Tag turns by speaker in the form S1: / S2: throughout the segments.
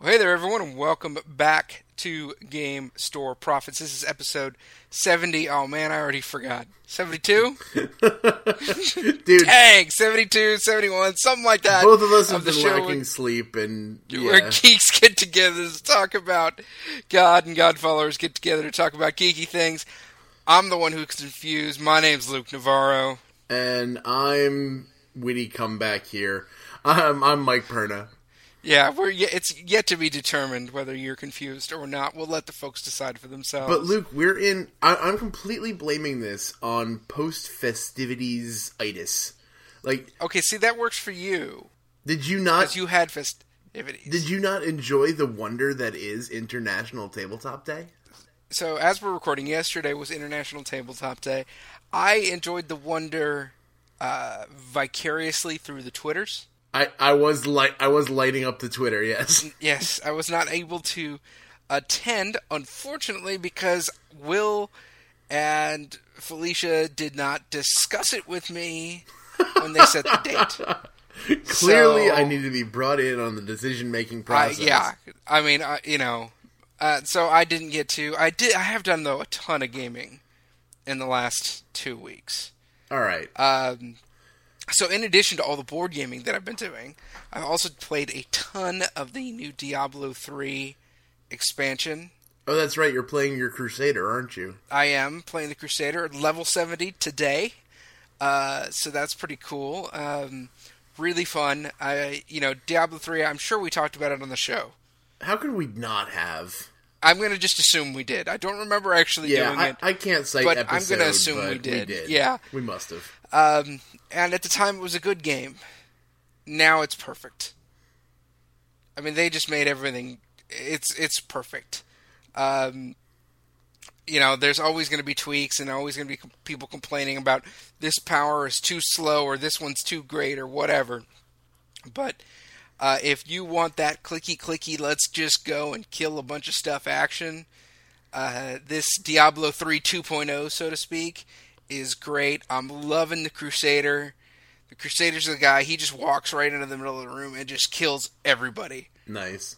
S1: Well, hey there, everyone, and welcome back to Game Store Profits. This is episode 70. Oh, man, I already forgot. 72?
S2: Dude,
S1: Dang, 72, 71, something like that.
S2: both of us have been lacking sleep, and
S1: where
S2: yeah.
S1: geeks get together to talk about God and God followers get together to talk about geeky things. I'm the one who's confused. My name's Luke Navarro.
S2: and I'm witty comeback here. I'm I'm Mike Perna.
S1: Yeah, we're it's yet to be determined whether you're confused or not. We'll let the folks decide for themselves.
S2: But Luke, we're in. I, I'm completely blaming this on post festivities itis. Like,
S1: okay, see that works for you
S2: did you not?
S1: you had festivities.
S2: Did you not enjoy the wonder that is International Tabletop Day?
S1: so as we're recording, yesterday was International Tabletop Day. I enjoyed the wonder uh, vicariously through the twitters.
S2: I, I was light I was lighting up the Twitter. Yes.
S1: Yes, I was not able to attend, unfortunately, because Wil and Felicia did not discuss it with me when they set the date.
S2: Clearly,
S1: So-
S2: I need to be brought in on the decision making process.
S1: yeah, I mean, I, you know, uh, so I didn't get to. I did. I have done though a ton of gaming in the last two weeks.
S2: All right.
S1: Um, so in addition to all the board gaming that I've been doing, I've also played a ton of the new Diablo three expansion.
S2: oh, that's right. You're playing your Crusader, aren't you?
S1: I am playing the Crusader at level 70 today. Uh, so that's pretty cool. Um, really fun. I, you know, Diablo 3, I'm sure we talked about it on the show.
S2: How could we not have?
S1: I'm going to just assume we did. I don't remember actually
S2: Yeah,
S1: doing
S2: I,
S1: it.
S2: I can't say,
S1: but I'm gonna assume we did.
S2: We
S1: Yeah.
S2: we must have.
S1: Um, and at the time, it was a good game. Now it's perfect. I mean, they just made everything. It's it's perfect. Um, you know, there's always going to be tweaks, and always going to be com- people complaining about this power is too slow, or this one's too great, or whatever. But uh, if you want that clicky clicky, let's just go and kill a bunch of stuff action. Uh, this Diablo 3 2.0, so to speak, is great. I'm loving the Crusader. The Crusader's the guy, he just walks right into the middle of the room and just kills everybody.
S2: Nice.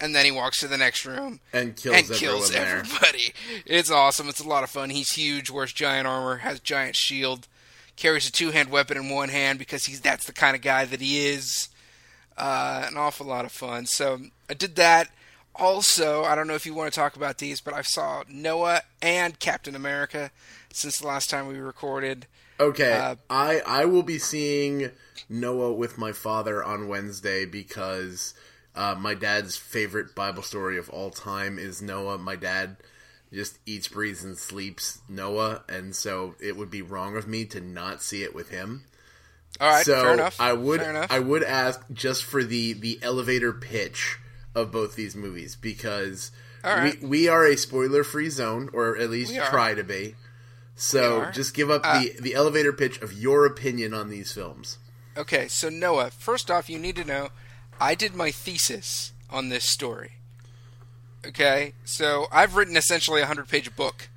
S1: And then he walks to the next room
S2: And kills
S1: and kills everybody. It's awesome. It's a lot of fun. He's huge, wears giant armor, has giant shield, carries a two hand weapon in one hand because he's that's the kind of guy that he is. Uh, an awful lot of fun. So I did that. Also, I don't know if you want to talk about these, but I saw Noah and Captain America since the last time we recorded.
S2: Okay,
S1: Uh,
S2: I I will be seeing Noah with my father on Wednesday because uh, my dad's favorite Bible story of all time is Noah. My dad just eats, breathes, and sleeps Noah, and so it would be wrong of me to not see it with him.
S1: All right,
S2: so
S1: fair enough.
S2: I would
S1: enough.
S2: I would ask just for the the elevator pitch of both these movies because
S1: right.
S2: we we are a spoiler free zone or at least try to be. So just give up
S1: Uh,
S2: the the elevator pitch of your opinion on these films.
S1: Okay, so Noah, first off, you need to know I did my thesis on this story. Okay, so I've written essentially a 100 page book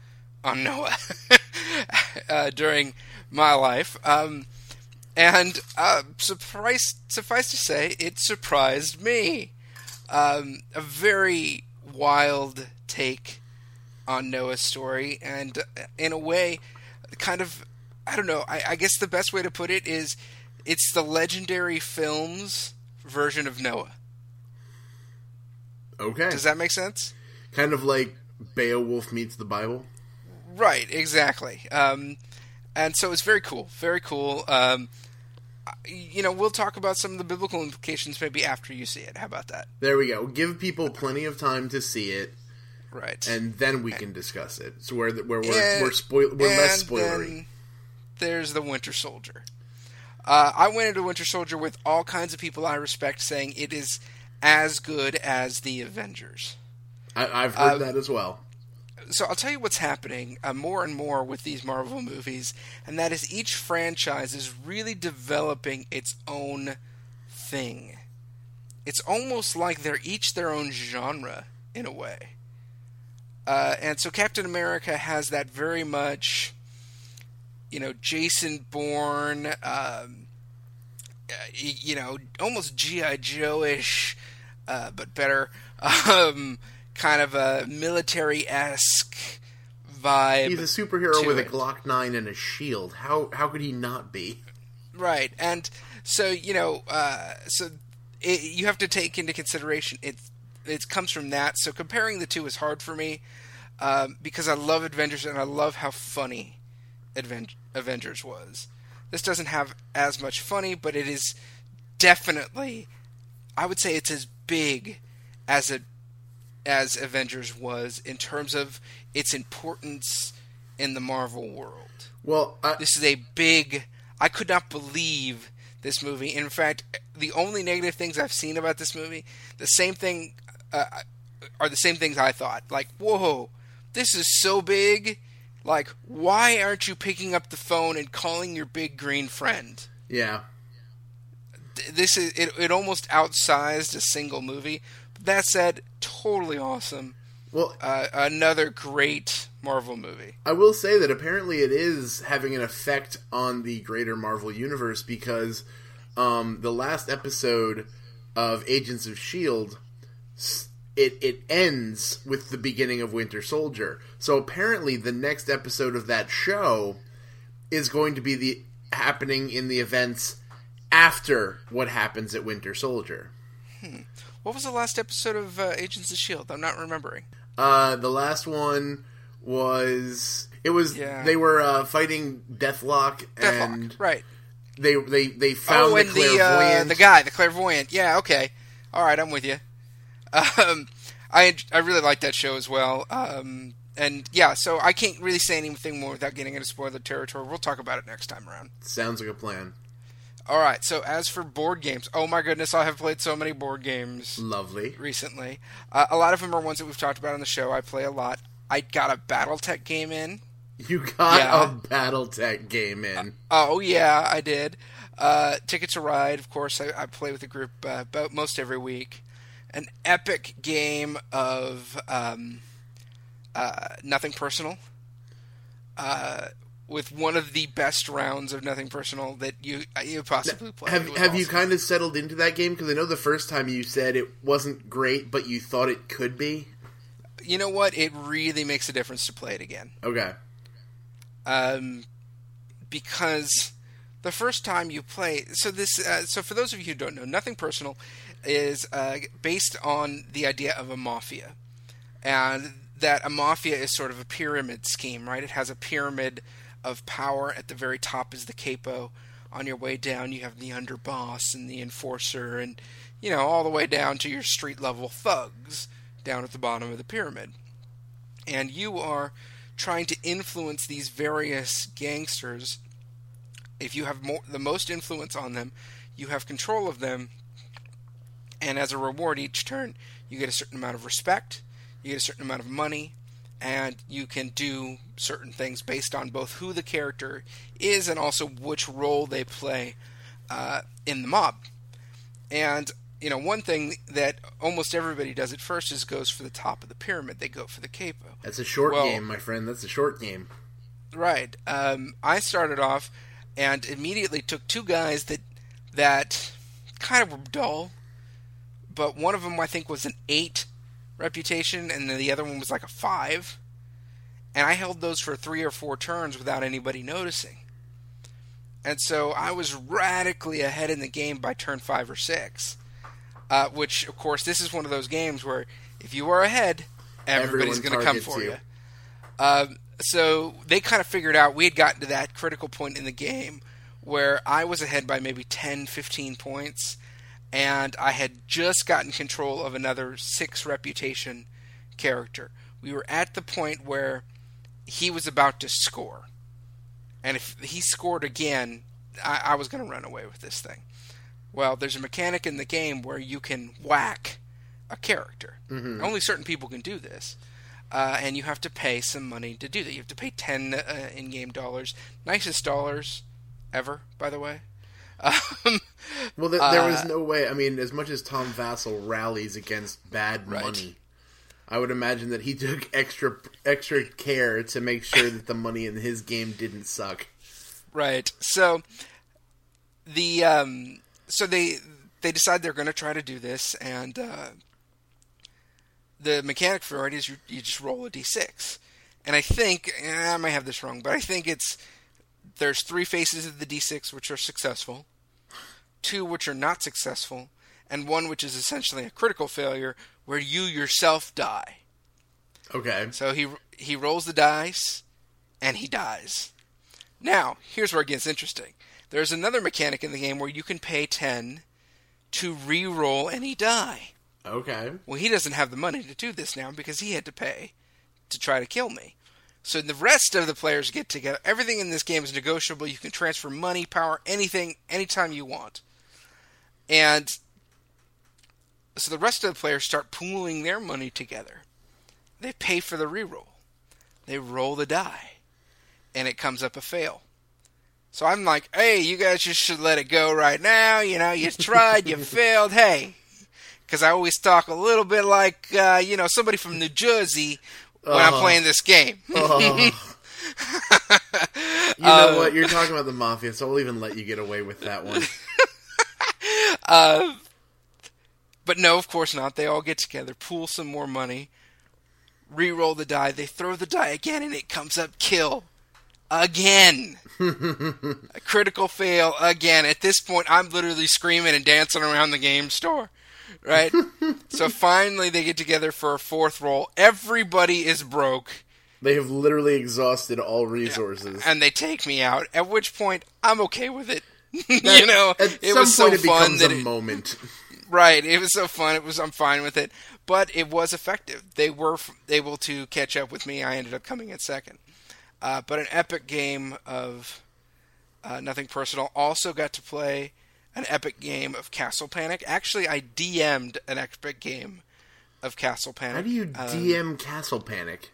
S1: on Noah uh, during my life. Um, and uh, surprise, suffice to say, it surprised me. Um, a very wild take on Noah's story, and uh, in a way, kind of, I don't know, I, I guess the best way to put it is it's the legendary films version of Noah.
S2: Okay,
S1: Does that make sense?
S2: kind of like Beowulf meets the Bible.
S1: Right, exactly. Um, and so it's very cool, very cool. Um, you know, we'll talk about some of the biblical implications maybe after you see it. How about that?
S2: There we go. Give people plenty of time to see it,
S1: Right.
S2: and then we can discuss it. So where where we're
S1: And-
S2: we're, spoil- we're less spoilery.
S1: there's the Winter Soldier. Uh, I went into Winter Soldier with all kinds of people I respect saying it is as good as the Avengers.
S2: I, I've heard
S1: uh,
S2: that as well.
S1: So I'll tell you what's happening uh, more and more with these Marvel movies, and that is each franchise is really developing its own thing. It's almost like they're each their own genre in a way. Uh, and so Captain America has that very much, you know, Jason Bourne, um, you know, almost GI Joe ish uh, but better. Um, kind of a military esque vibe.
S2: He's a superhero with a. Glock nine and a shield. How how could he not be?
S1: Right, and so you know, uh, so it, you have to take into consideration it. It comes from that. So comparing the two is hard for me um, because I love Avengers and I love how funny Aven- Avengers was. This doesn't have as much funny, but it is definitely. I would say it's as big as it as Avengers was in terms of its importance in the Marvel world.
S2: Well, I,
S1: This is a big. I could not believe this movie. In fact, the only negative things I've seen about this movie, the same thing, uh, are the same things I thought. Like, whoa, this is so big. Like, why aren't you picking up the phone and calling your big green friend?
S2: yeah.
S1: This is it. It almost outsized a single movie. That said, totally awesome.
S2: Well,
S1: Uh, another great Marvel movie.
S2: I will say that apparently it is having an effect on the greater Marvel universe because um, the last episode of Agents of Shield it it ends with the beginning of Winter Soldier. So apparently the next episode of that show is going to be the happening in the events after what happens at Winter Soldier.
S1: What was the last episode of uh, Agents of Shield? I'm not remembering.
S2: Uh, the last one was it was
S1: Yeah.
S2: they were uh, fighting Deathlok,
S1: Deathlok,
S2: and
S1: right?
S2: they they they found
S1: oh,
S2: the
S1: and the uh,
S2: clairvoyant.
S1: the guy, the clairvoyant. Yeah, okay, all right, I'm with you. Um, I I really like that show as well. Um, and yeah, so I can't really say anything more without getting into spoiler territory. We'll talk about it next time around.
S2: Sounds like a plan.
S1: All right. So as for board games, oh my goodness, I have played so many board games
S2: Lovely.
S1: recently. Uh, a lot of them are ones that we've talked about on the show. I play a lot. I got a BattleTech game in.
S2: You got
S1: Yeah.
S2: a BattleTech game in.
S1: Oh yeah, I did. Uh, Ticket to Ride, of course. I, I play with the group uh, about most every week. An epic game of um, uh, Nothing Personal, uh, with one of the best rounds of Nothing Personal that you you possibly play.
S2: have have you kind of settled into that game? Because I know the first time you said it wasn't great, but you thought it could be.
S1: You know what? It really makes a difference to play it again.
S2: Okay.
S1: um, because the first time you play, so this, uh, so for those of you who don't know, nothing personal is uh, based on the idea of a mafia, and that a mafia is sort of a pyramid scheme, right? It has a pyramid of power. At the very top is the capo. On your way down, you have the underboss and the enforcer, and you know all the way down to your street level thugs down at the bottom of the pyramid and you are trying to influence these various gangsters. If you have more, the most influence on them, you have control of them, and as a reward each turn, you get a certain amount of respect, you get a certain amount of money, and you can do certain things based on both who the character is and also which role they play uh, in the mob. And you know, one thing that almost everybody does at first is goes for the top of the pyramid. They go for the capo.
S2: That's a short
S1: Well-
S2: game, my friend. That's a short game.
S1: Right. Um, I started off and immediately took two guys that that kind of were dull, but one of them I think was an eight reputation, and then the other one was like a five. And I held those for three or four turns without anybody noticing. And so I was radically ahead in the game by turn five or six. Uh, which, of course, this is one of those games where if you are ahead, everybody's going to come for
S2: you.
S1: you. Um, so they kind of figured out we had gotten to that critical point in the game where I was ahead by maybe 10, 15 points, and I had just gotten control of another six reputation character. We were at the point where he was about to score. And if he scored again, I, I was going to run away with this thing. Well, there's a mechanic in the game where you can whack a character. Only certain people can do this. Uh, and you have to pay some money to do that. You have to pay 10 uh, in game dollars. Nicest dollars ever, by the way. Um,
S2: Well, th- there was
S1: Uh,
S2: no way. I mean, as much as Tom Vasel rallies against bad
S1: Right.
S2: money, I would imagine that he took extra extra care to make sure that the money in his game didn't suck.
S1: Right. So the um so they they decide they're going to try to do this, and uh, the mechanic for it is you, you just roll a d6. And I think eh, I might have this wrong, but I think it's there's three faces of the d6 which are successful, two which are not successful, and one which is essentially a critical failure where you yourself die.
S2: Okay.
S1: So he he rolls the dice, and he dies. Now here's where it gets interesting. There's another mechanic in the game where you can pay ten to re-roll any die.
S2: Okay.
S1: Well, he doesn't have the money to do this now because he had to pay to try to kill me. So the rest of the players get together. Everything in this game is negotiable. You can transfer money, power, anything, anytime you want. And so the rest of the players start pooling their money together. They pay for the reroll. They roll the die, and it comes up a fail. So I'm like, hey, you guys just should let it go right now. You know, you tried, you failed. Hey, because I always talk a little bit like, uh, you know, somebody from New Jersey when I'm
S2: Uh-huh.
S1: playing this game.
S2: Oh. you know what? You're talking about the mafia, so I'll even let you get away with that one.
S1: Uh, but no, of course not. They all get together, pool some more money, re-roll the die. They throw the die again, and it comes up kill again. a critical fail again. At this point, I'm literally screaming and dancing around the game store. Right? so finally, they get together for a fourth roll. Everybody is broke.
S2: They have literally exhausted all resources.
S1: and they take me out. At which point, I'm okay with it. you know,
S2: At
S1: it
S2: some
S1: was so
S2: it
S1: fun that
S2: a
S1: it,
S2: moment.
S1: right. It was so fun. It was. I'm fine with it. But it was effective. They were f- able to catch up with me. I ended up coming in second. Uh, but an epic game of uh, nothing personal. Also got to play an epic game of Castle Panic. Actually, I DM'd an epic game of Castle Panic.
S2: How do you
S1: Um,
S2: DM Castle Panic?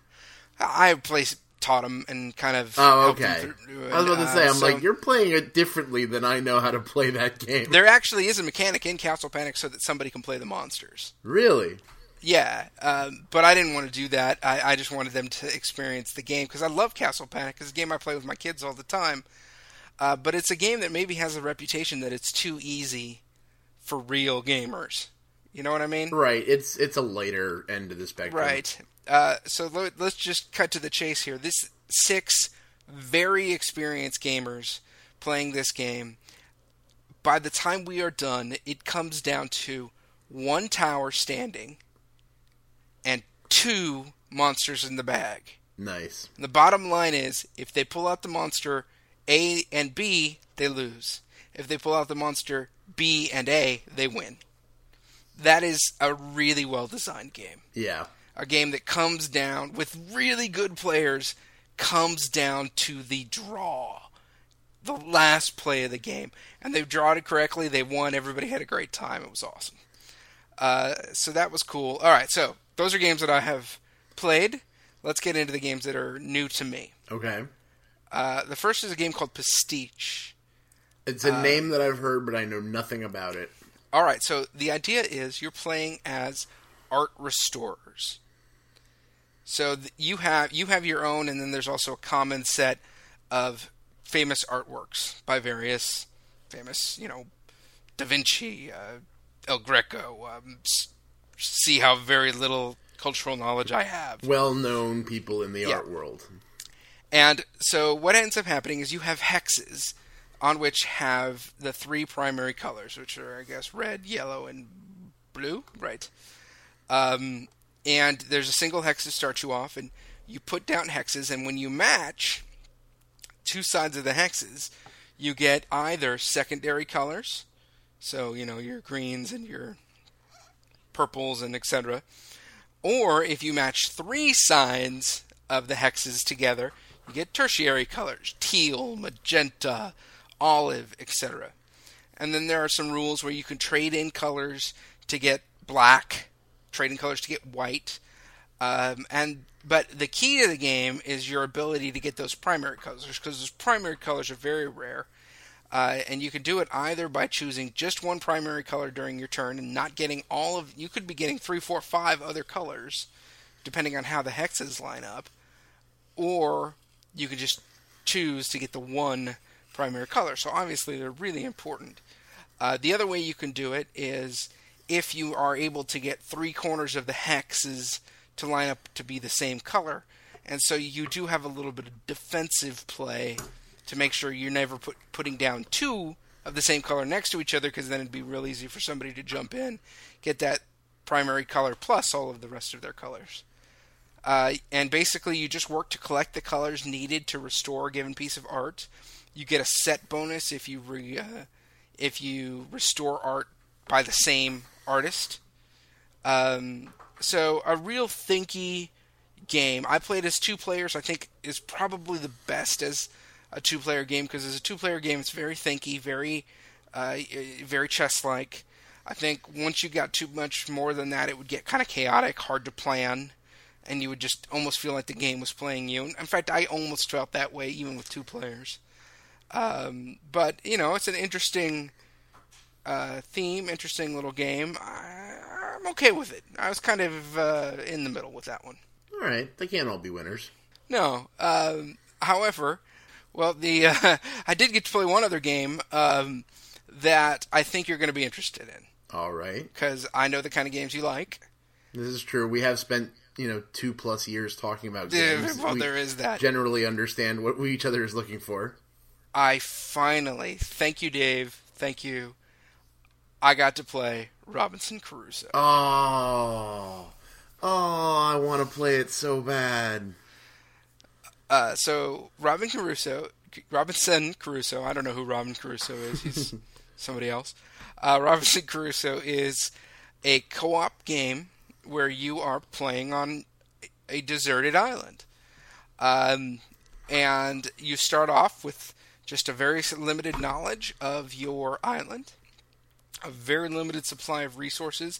S1: I placed taught him and kind of.
S2: Oh, okay.
S1: through.
S2: I was about to
S1: Uh,
S2: say, I'm
S1: so-
S2: like, you're playing it differently than I know how to play that game.
S1: There actually is a mechanic in Castle Panic so that somebody can play the monsters.
S2: Really?
S1: Yeah, um, but I didn't want to do that. I, I just wanted them to experience the game because I love Castle Panic. It's a game I play with my kids all the time. Uh, but it's a game that maybe has a reputation that it's too easy for real gamers. You know what I mean?
S2: Right. It's it's a later end of the spectrum.
S1: Right. Uh, so lo- let's just cut to the chase here. This six very experienced gamers playing this game. By the time we are done, it comes down to one tower standing and two monsters in the bag.
S2: Nice.
S1: The bottom line is if they pull out the monster A and B, they lose. If they pull out the monster B and A, they win. That is a really well designed game
S2: Yeah.
S1: a game that comes down with really good players comes down to the draw the last play of the game and they've drawn it correctly they won everybody had a great time it was awesome uh, so that was cool all right so those are games that i have played let's get into the games that are new to me
S2: Okay.
S1: Uh, the first is a game called pastiche
S2: It's
S1: Uh,
S2: a name that I've heard, but I know nothing about it.
S1: All right, so the idea is you're playing as art restorers. So th- you have you have your own, and then there's also a common set of famous artworks by various famous, you know, Da Vinci, uh, El Greco. Um, see how very little cultural knowledge I have.
S2: Well-known people in the
S1: Yeah.
S2: art world.
S1: And so what ends up happening is you have hexes on which have the three primary colors, which are, I guess, red, yellow, and blue, right? Um, and there's a single hex to start you off, and you put down hexes, and when you match two sides of the hexes, you get either secondary colors, so you know your greens and your purples and etc. Or if you match three sides of the hexes together, you get tertiary colors teal, magenta, olive, etc. And then there are some rules where you can trade in colors to get black, trade in colors to get white. Um, and but the key to the game is your ability to get those primary colors because those primary colors are very rare. Uh, and you can do it either by choosing just one primary color during your turn and not getting all of. You could be getting three, four, five other colors, depending on how the hexes line up, or you could just choose to get the one primary color. So obviously they're really important. Uh, the other way you can do it is if you are able to get three corners of the hexes to line up to be the same color. And so you do have a little bit of defensive play to make sure you're never put, putting down two of the same color next to each other because then it'd be real easy for somebody to jump in, get that primary color plus all of the rest of their colors. Uh, and basically, you just work to collect the colors needed to restore a given piece of art. You get a set bonus if you re, uh, if you restore art by the same artist. Um, so a real thinky game. I played as two players. I think is probably the best as a two-player game because as a two-player game, it's very thinky, very, uh, very chess-like. I think once you got too much more than that, it would get kind of chaotic, hard to plan, and you would just almost feel like the game was playing you. In fact, I almost felt that way even with two players. Um, but you know, it's an interesting uh, theme, interesting little game. I, am okay with it. I was kind of uh, in the middle with that one.
S2: All right, they can't all be winners.
S1: No. Um, however, well, the uh, I did get to play one other game um, that I think you're going to be interested in.
S2: All right.
S1: Because I know the kind of games you like.
S2: This is true. We have spent you know two plus years talking about games.
S1: well,
S2: we
S1: there is that.
S2: Generally, understand what each other is looking for.
S1: I finally, thank you, Dave. Thank you. I got to play Robinson Crusoe.
S2: Oh, oh, I want to play it so bad.
S1: Uh, so Robin Crusoe, Robinson Crusoe. I don't know who Robin Crusoe is. He's somebody else. Uh, Robinson Crusoe is a co-op game where you are playing on a deserted island, um, and you start off with just a very limited knowledge of your island, a very limited supply of resources,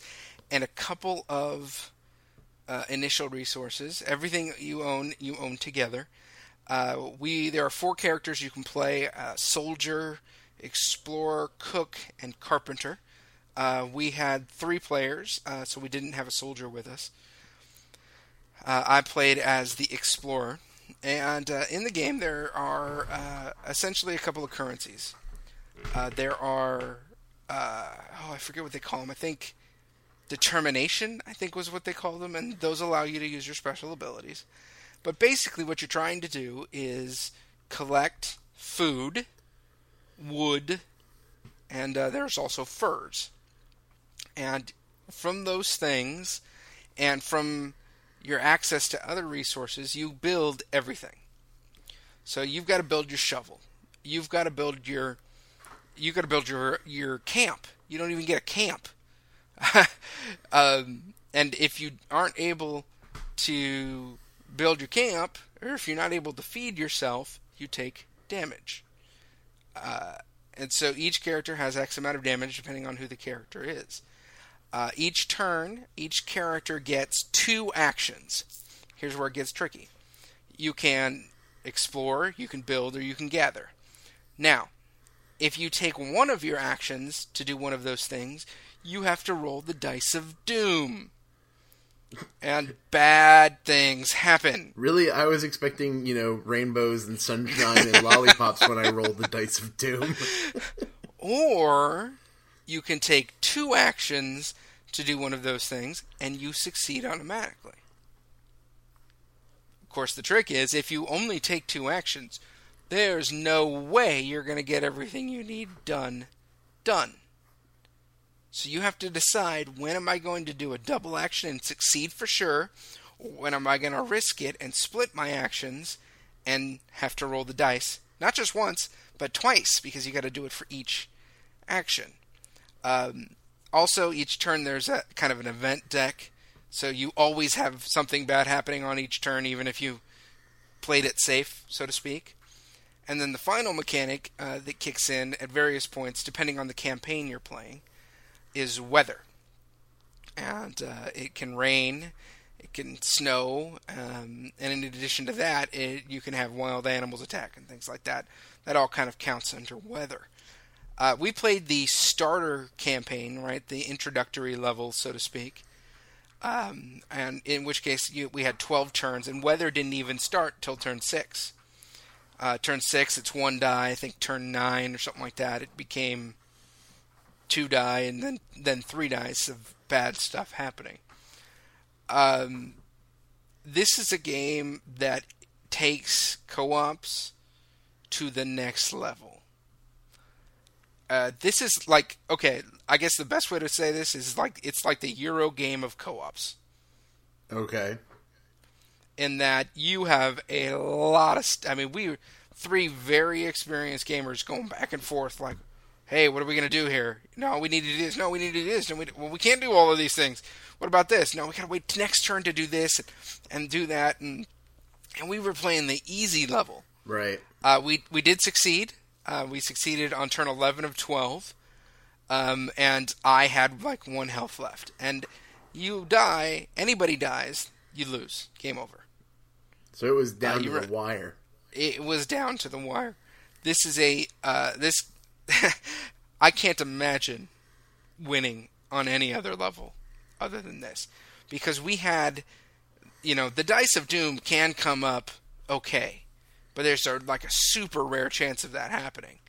S1: and a couple of uh, initial resources. Everything you own, you own together. Uh, we there are four characters you can play: uh, soldier, explorer, cook, and carpenter. Uh, we had three players, uh, so we didn't have a soldier with us. Uh, I played as the explorer, and uh, in the game there are essentially a couple of currencies. there are oh I forget what they call them. I think determination I think was what they call them, and those allow you to use your special abilities. But basically, what you're trying to do is collect food, wood, and uh, there's also furs. And from those things, and from your access to other resources, you build everything. So you've got to build your shovel. You've got to build your you've got to build your your camp. You don't even get a camp. um, and if you aren't able to build your camp, or if you're not able to feed yourself, you take damage. Uh, and so each character has X amount of damage depending on who the character is. Uh, each turn, each character gets two actions. Here's where it gets tricky. You can explore, you can build, or you can gather. Now, if you take one of your actions to do one of those things, you have to roll the dice of doom and bad things happen.
S2: Really, I was expecting, you know, rainbows and sunshine and lollipops when I rolled the dice of doom.
S1: or you can take two actions to do one of those things and you succeed automatically. Of course, the trick is if you only take two actions, there's no way you're going to get everything you need done done. So you have to decide when am I going to do a double action and succeed for sure, or when am I going to risk it and split my actions and have to roll the dice, not just once, but twice because you got to do it for each action. Um, also, each turn there's a kind of an event deck, so you always have something bad happening on each turn, even if you played it safe, so to speak. And then the final mechanic uh, that kicks in at various points, depending on the campaign you're playing, is weather. And uh, it can rain, it can snow, um, and in addition to that, it, you can have wild animals attack and things like that. That all kind of counts under weather. Uh, we played the starter campaign, right, the introductory level, so to speak, um, and in which case you, we had 12 turns, and weather didn't even start till turn six. Uh, turn six, it's one die. I think turn nine or something like that, it became two die and then then three dice of bad stuff happening. Um, this is a game that takes co-ops to the next level. Uh, this is like okay. I guess the best way to say this is like it's like the Euro game of co-ops.
S2: Okay.
S1: In that you have a lot of. St- I mean, we three very experienced gamers going back and forth like, hey, what are we gonna do here? No, we need to do this. No, we need to do this. No, we well, we can't do all of these things. What about this? No, we gotta wait next turn to do this and, and do that. And and we were playing the easy level.
S2: Right.
S1: Uh, we we did succeed. Uh, we succeeded on turn eleven of twelve, um, and I had like one health left. And you die. Anybody dies, you lose. Game over.
S2: So it was down
S1: Uh,
S2: to the wire.
S1: It was down to the wire. This is a uh, this. I can't imagine winning on any other level other than this, because we had, you know, the dice of doom can come up okay, but there's a, like a super rare chance of that happening,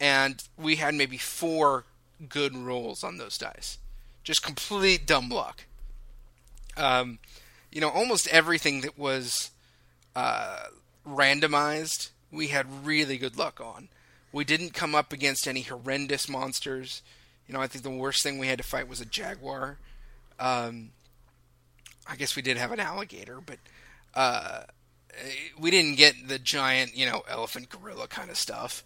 S1: and we had maybe four good rolls on those dice, just complete dumb luck. Um, you know, almost everything that was uh, randomized, we had really good luck on. We didn't come up against any horrendous monsters. You know, I think the worst thing we had to fight was a jaguar. Um, I guess we did have an alligator, but uh, we didn't get the giant, you know, elephant gorilla kind of stuff.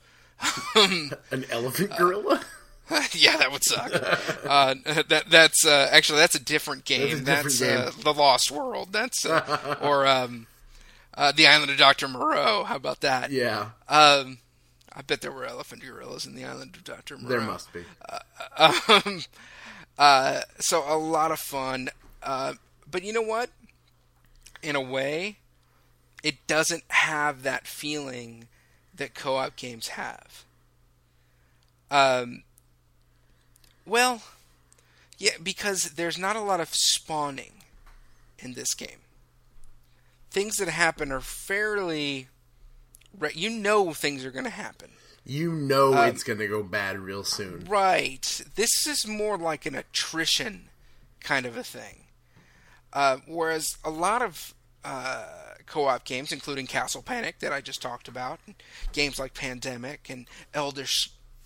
S1: Um,
S2: An elephant gorilla?
S1: yeah, that would suck. uh, that that's uh, actually that's a different game.
S2: That's different
S1: uh, the Lost World. That's uh, or um, uh, the Island of Doctor Moreau. How about that?
S2: yeah.
S1: Um, I bet there were elephant gorillas in the Island of Doctor Moreau.
S2: There must be.
S1: Um, uh, so a lot of fun. Uh, but you know what? In a way, it doesn't have that feeling that co-op games have. Um, well, yeah, because there's not a lot of spawning in this game. Things that happen are fairly. Right, you know things are going to happen.
S2: You know
S1: Um,
S2: it's going to go bad real soon.
S1: Right. This is more like an attrition kind of a thing. Uh, whereas a lot of uh, co-op games, including Castle Panic that I just talked about, games like Pandemic and Elder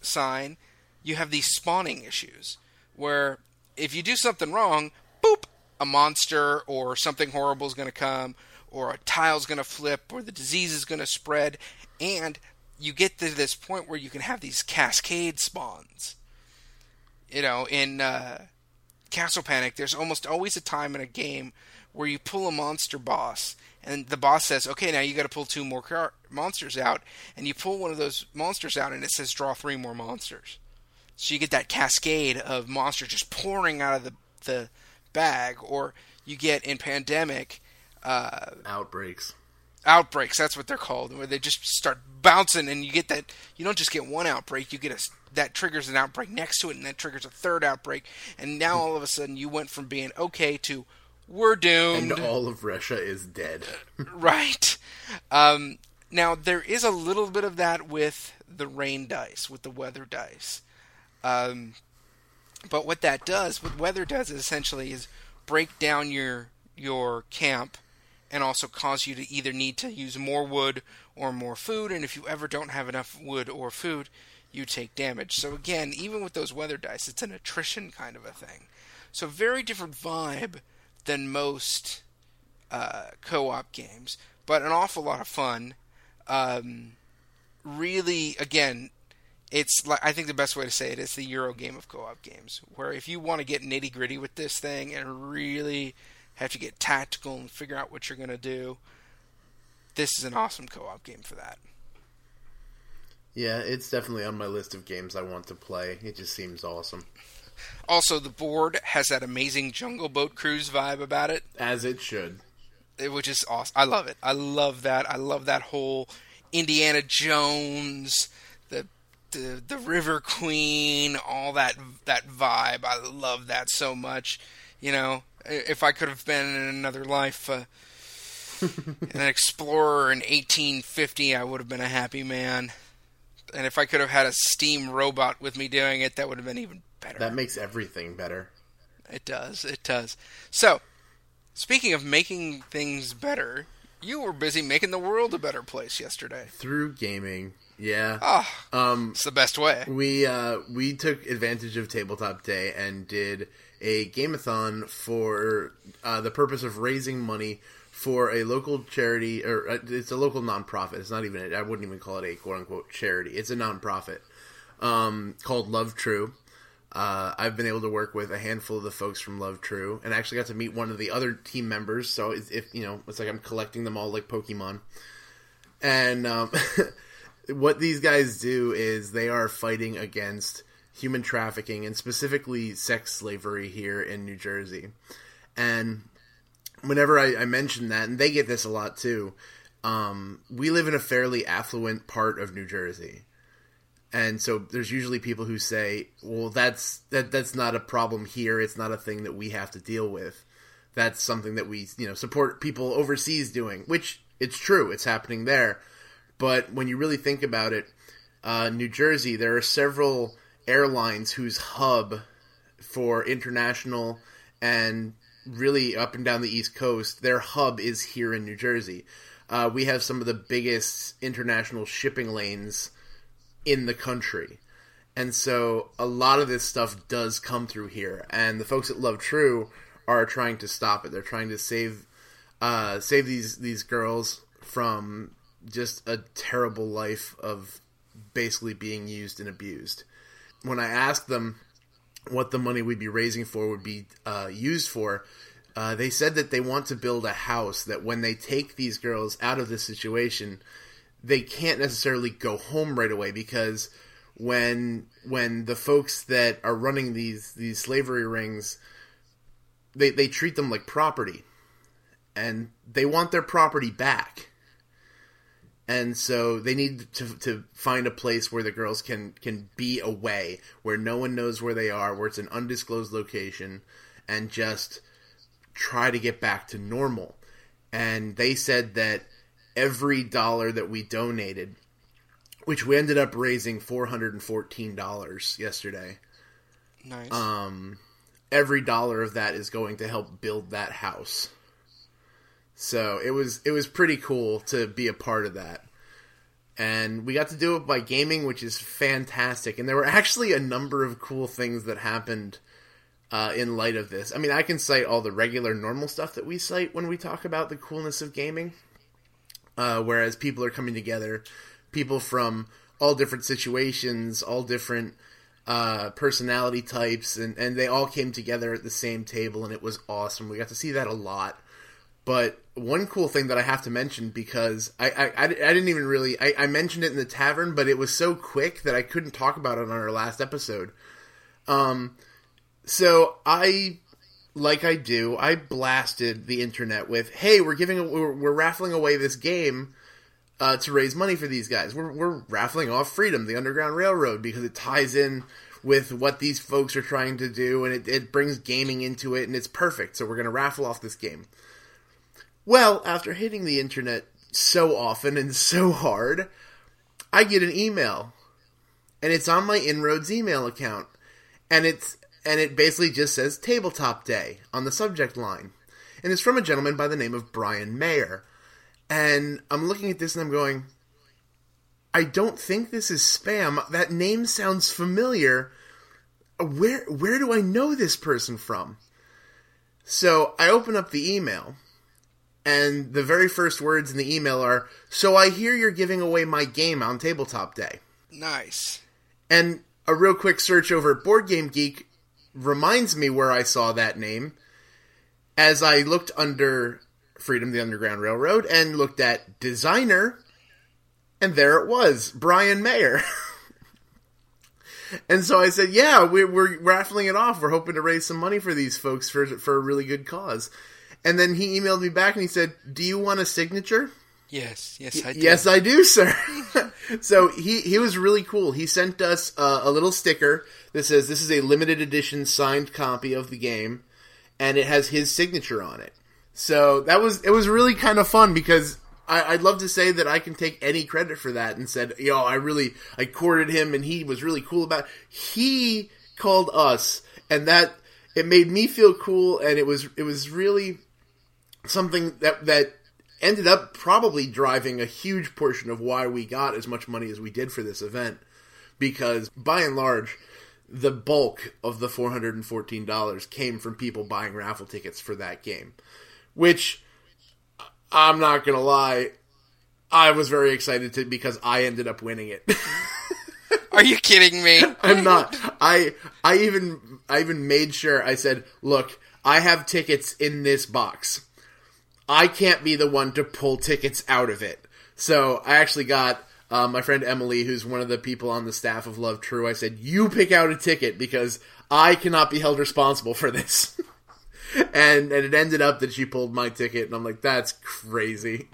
S1: Sign, you have these spawning issues where if you do something wrong, boop, a monster or something horrible is going to come, or a tile's going to flip, or the disease is going to spread, and you get to this point where you can have these cascade spawns. You know, in uh, Castle Panic, there's almost always a time in a game where you pull a monster boss, and the boss says, "Okay, now you got to pull two more car- monsters out," and you pull one of those monsters out, and it says, "Draw three more monsters." So you get that cascade of monsters just pouring out of the the bag, or you get in Pandemic. Uh,
S2: Outbreaks.
S1: outbreaks that's what they're called where they just start bouncing and you get that you don't just get one outbreak you get a that triggers an outbreak next to it and that triggers a third outbreak and now all of a sudden you went from being okay to we're doomed.
S2: And all of Russia is dead.
S1: right. Um, now there is a little bit of that with the rain dice with the weather dice. Um, but what that does what weather does is essentially is break down your your camp and also cause you to either need to use more wood or more food. And if you ever don't have enough wood or food you take damage. So again even with those weather dice it's an attrition kind of a thing. So very different vibe than most uh, co-op games, but an awful lot of fun. Um, really, again, it's like I think the best way to say it is the Euro game of co-op games, where if you want to get nitty gritty with this thing and really have to get tactical and figure out what you're going to do, this is an awesome co-op game for that.
S2: Yeah, it's definitely on my list of games I want to play. It just seems awesome.
S1: Also, the board has that amazing Jungle Boat Cruise vibe about it.
S2: As it should.
S1: which is awesome. I love it. I love that. I love that whole Indiana Jones, the the the River Queen, all that that vibe. I love that so much. You know, if I could have been in another life uh, an explorer in 1850, I would have been a happy man. And if I could have had a steam robot with me doing it, that would have been even better.
S2: That makes everything better.
S1: It does. It does. So, speaking of making things better, you were busy making the world a better place yesterday.
S2: Through gaming, yeah.
S1: Ah,
S2: Um,
S1: it's the best way.
S2: we uh, we took advantage of Tabletop Day and did a gameathon for uh, the purpose of raising money for a local charity, or uh, it's a local nonprofit. It's not even I wouldn't even call it a quote unquote charity. It's a nonprofit um, called Love True. Uh, I've been able to work with a handful of the folks from Love True, and actually got to meet one of the other team members. So it's, if you know, it's like I'm collecting them all like Pokemon. And um, what these guys do is they are fighting against human trafficking and specifically sex slavery here in New Jersey. And whenever I, I mention that, and they get this a lot too, um, we live in a fairly affluent part of New Jersey. And so there's usually people who say, "Well, that's that that's not a problem here. It's not a thing that we have to deal with. That's something that we, you know, support people overseas doing." Which it's true. It's happening there. But when you really think about it, uh, New Jersey, there are several airlines whose hub for international and really up and down the East Coast, their hub is here in New Jersey. Uh, we have some of the biggest international shipping lanes in the country. And so a lot of this stuff does come through here. And the folks at Love True are trying to stop it. They're trying to save uh, save these these girls from just a terrible life of basically being used and abused. When I asked them what the money we'd be raising for would be uh, used for, uh, they said that they want to build a house that when they take these girls out of this situation, they can't necessarily go home right away because when when the folks that are running these these slavery rings they they treat them like property and they want their property back. And so they need to, to find a place where the girls can can be away where no one knows where they are where it's an undisclosed location and just try to get back to normal. And they said that every dollar that we donated which we ended up raising $414 yesterday
S1: Nice.
S2: um, every dollar of that is going to help build that house. So it was it was pretty cool to be a part of that. And we got to do it by gaming, which is fantastic. And there were actually a number of cool things that happened uh, in light of this. I mean, I can cite all the regular normal stuff that we cite when we talk about the coolness of gaming. Uh, whereas people are coming together, people from all different situations, all different uh, personality types, and, and they all came together at the same table, and it was awesome. We got to see that a lot. But one cool thing that I have to mention because I, I, I, didn't even really I, I mentioned it in the tavern, but it was so quick that I couldn't talk about it on our last episode. Um, so I like I do, I blasted the internet with, "Hey, we're giving we're, we're raffling away this game uh, to raise money for these guys. We're we're raffling off Freedom, the Underground Railroad, because it ties in with what these folks are trying to do, and it, it brings gaming into it, and it's perfect. So we're going to raffle off this game." Well, after hitting the internet so often and so hard, I get an email, and it's on my Inroads email account, and it's and it basically just says tabletop day on the subject line. And it's from a gentleman by the name of Brian Mayer. And I'm looking at this and I'm going, I don't think this is spam. That name sounds familiar. Where where do I know this person from? So I open up the email, and the very first words in the email are, "So I hear you're giving away my game on Tabletop Day."
S1: nice.
S2: And a real quick search over at Board Game Geek reminds me where I saw that name as I looked under Freedom the Underground Railroad and looked at designer, and there it was, Brian Mayer. and so I said, "Yeah, we're, we're raffling it off. We're hoping to raise some money for these folks for for a really good cause." And then he emailed me back and he said, "Do you want a signature?"
S1: Yes, yes, I do.
S2: Yes, I do, sir. so he he was really cool. He sent us uh, a little sticker that says this is a limited edition signed copy of the game, and it has his signature on it. So that was it was really kind of fun because I, I'd love to say that I can take any credit for that and said, yo, I really I courted him and he was really cool about. It. He called us, and that it made me feel cool, and it was it was really something that that ended up probably driving a huge portion of why we got as much money as we did for this event, because by and large. The bulk of the $414 came from people buying raffle tickets for that game, which I'm not gonna lie, I was very excited to because I ended up winning it.
S1: Are you kidding me?
S2: I'm not. I I even I even made sure I said, "Look, I have tickets in this box. I can't be the one to pull tickets out of it." So I actually got uh, my friend Emily, who's one of the people on the staff of Love True. I said, "You pick out a ticket because I cannot be held responsible for this." and and it ended up that she pulled my ticket, and I'm like, "That's crazy."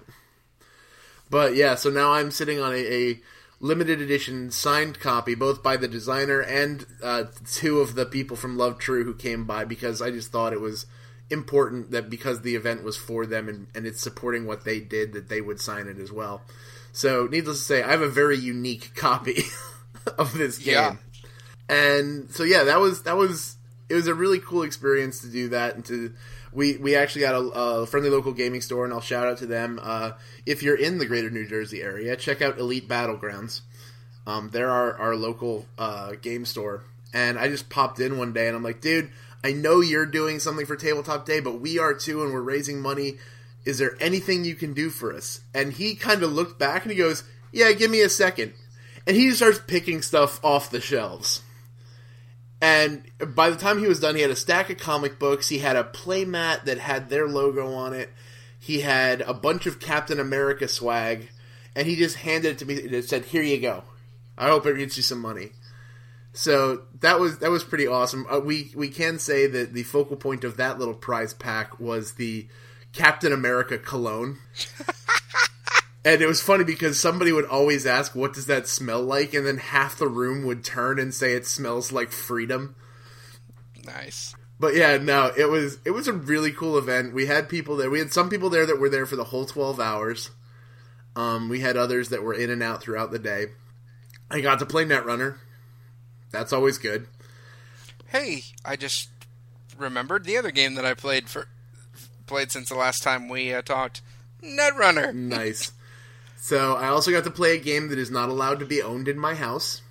S2: But yeah, so now I'm sitting on a, a limited edition signed copy, both by the designer and uh, two of the people from Love True who came by, because I just thought it was important that because the event was for them and, and it's supporting what they did, that they would sign it as well. So, needless to say, I have a very unique copy of this game.
S1: Yeah.
S2: And so, yeah, that was that was it was a really cool experience to do that and to we we actually got a, a friendly local gaming store and I'll shout out to them uh, if you're in the greater New Jersey area check out Elite Battlegrounds um, they're our, our local uh, game store and I just popped in one day and I'm like dude I know you're doing something for Tabletop Day but we are too and we're raising money is there anything you can do for us and he kind of looked back and he goes yeah give me a second and he starts picking stuff off the shelves and by the time he was done, he had a stack of comic books. He had a playmat that had their logo on it. He had a bunch of Captain America swag, and he just handed it to me and said, "Here you go. I hope it gets you some money." So that was that was pretty awesome. Uh, we we can say that the focal point of that little prize pack was the Captain America cologne. And it was funny because somebody would always ask, "What does that smell like?" And then half the room would turn and say, "It smells like freedom."
S1: Nice.
S2: But yeah, no, it was it was a really cool event. We had people there. We had some people there that were there for the whole twelve hours. Um, we had others that were in and out throughout the day. I got to play Netrunner. That's always good.
S1: Hey, I just remembered the other game that I played for played since the last time we uh, talked. Netrunner.
S2: Nice. So I also got to play a game that is not allowed to be owned in my house.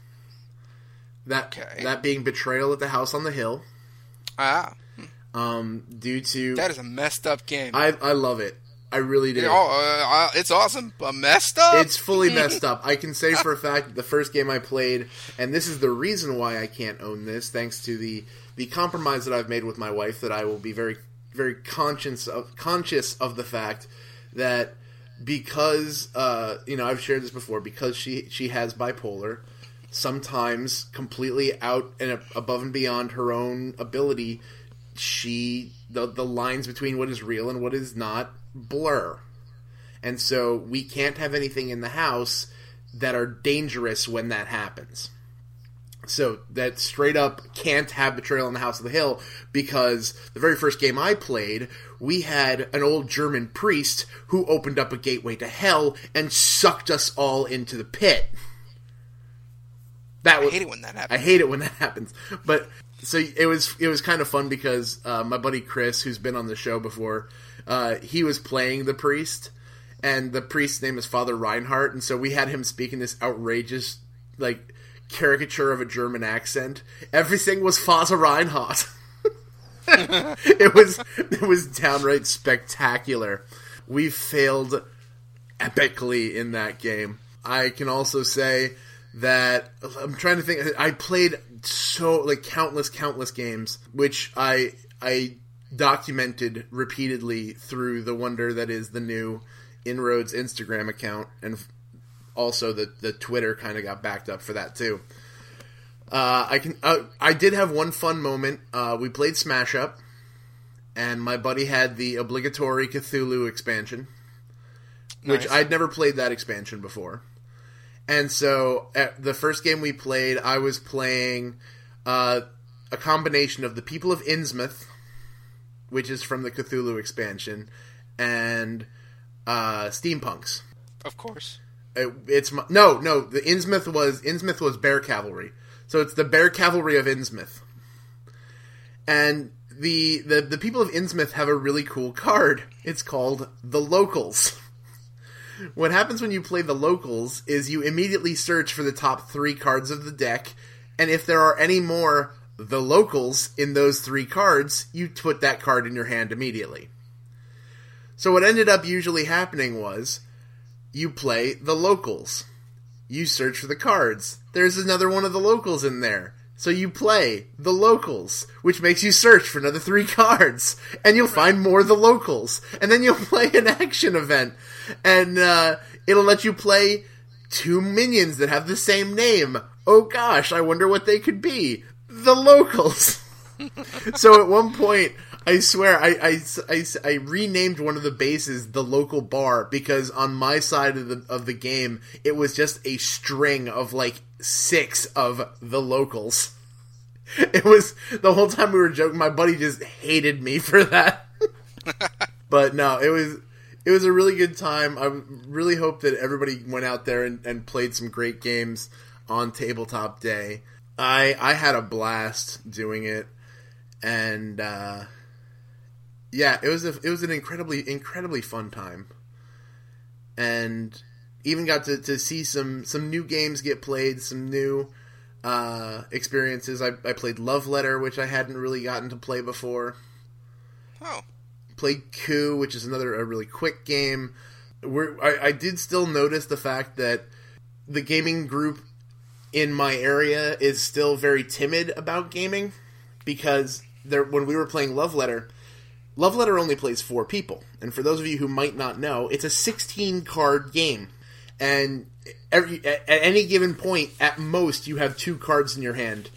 S2: That
S1: Okay.
S2: that being Betrayal at the House on the Hill.
S1: Ah,
S2: Um, due to
S1: that is a messed up game.
S2: I I love it. I really do.
S1: Oh, uh, it's awesome, but messed up.
S2: It's fully messed up. I can say for a fact that the first game I played, and this is the reason why I can't own this, thanks to the the compromise that I've made with my wife, that I will be very very conscious of conscious of the fact that because uh, you know I've shared this before because she she has bipolar, sometimes completely out and above and beyond her own ability, she the the lines between what is real and what is not blur. And so we can't have anything in the house that are dangerous when that happens. So that straight up can't have Betrayal in the House of the Hill because the very first game I played, we had an old German priest who opened up a gateway to hell and sucked us all into the pit. That
S1: I hate it when that happens.
S2: I hate it when that happens. But so it was it was kind of fun because uh, my buddy Chris, who's been on the show before, uh, he was playing the priest, and the priest's name is Father Reinhardt, and so we had him speaking this outrageous like caricature of a German accent. Everything was Father Reinhardt. it was it was downright spectacular. We failed epically in that game. I can also say that I'm trying to think. I played so like countless, countless games, which I I documented repeatedly through the wonder that is the new Inroads Instagram account, and also the the Twitter kind of got backed up for that too. Uh, I can. Uh, I did have one fun moment. Uh, we played Smash Up, and my buddy had the obligatory Cthulhu expansion, which
S1: Nice.
S2: I'd never played that expansion before. And so, at the first game we played, I was playing uh, a combination of the people of Innsmouth, which is from the Cthulhu expansion, and uh, steampunks.
S1: Of course.
S2: It, it's no, no. The Innsmouth was Innsmouth was Bear Cavalry, so it's the Bear Cavalry of Innsmouth. And the, the the people of Innsmouth have a really cool card. It's called the Locals. what happens when you play the Locals is you immediately search for the top three cards of the deck, and if there are any more the Locals in those three cards, you put that card in your hand immediately. So what ended up usually happening was you play the Locals. You search for the cards. There's another one of the Locals in there. So you play the locals, which makes you search for another three cards, and you'll find more of the locals, and then you'll play an action event, and uh, it'll let you play two minions that have the same name. Oh gosh, I wonder what they could be. The locals. so at one point, I swear, I, I, I, I, renamed one of the bases the local bar because on my side of the of the game, it was just a string of like six of the locals. It was the whole time we were joking. My buddy just hated me for that. but no, it was it was a really good time. I really hope that everybody went out there and, and played some great games on tabletop day. I I had a blast doing it, and uh, yeah, it was a, it was an incredibly incredibly fun time, and even got to, to see some some new games get played, some new uh, experiences. I, I played Love Letter, which I hadn't really gotten to play before.
S1: Oh,
S2: played Coup, which is another a really quick game. Where I, I did still notice the fact that the gaming group in my area is still very timid about gaming because there when we were playing Love Letter, Love Letter only plays four people, and for those of you who might not know, it's a 16 card game and every at any given point, at most, you have two cards in your hand,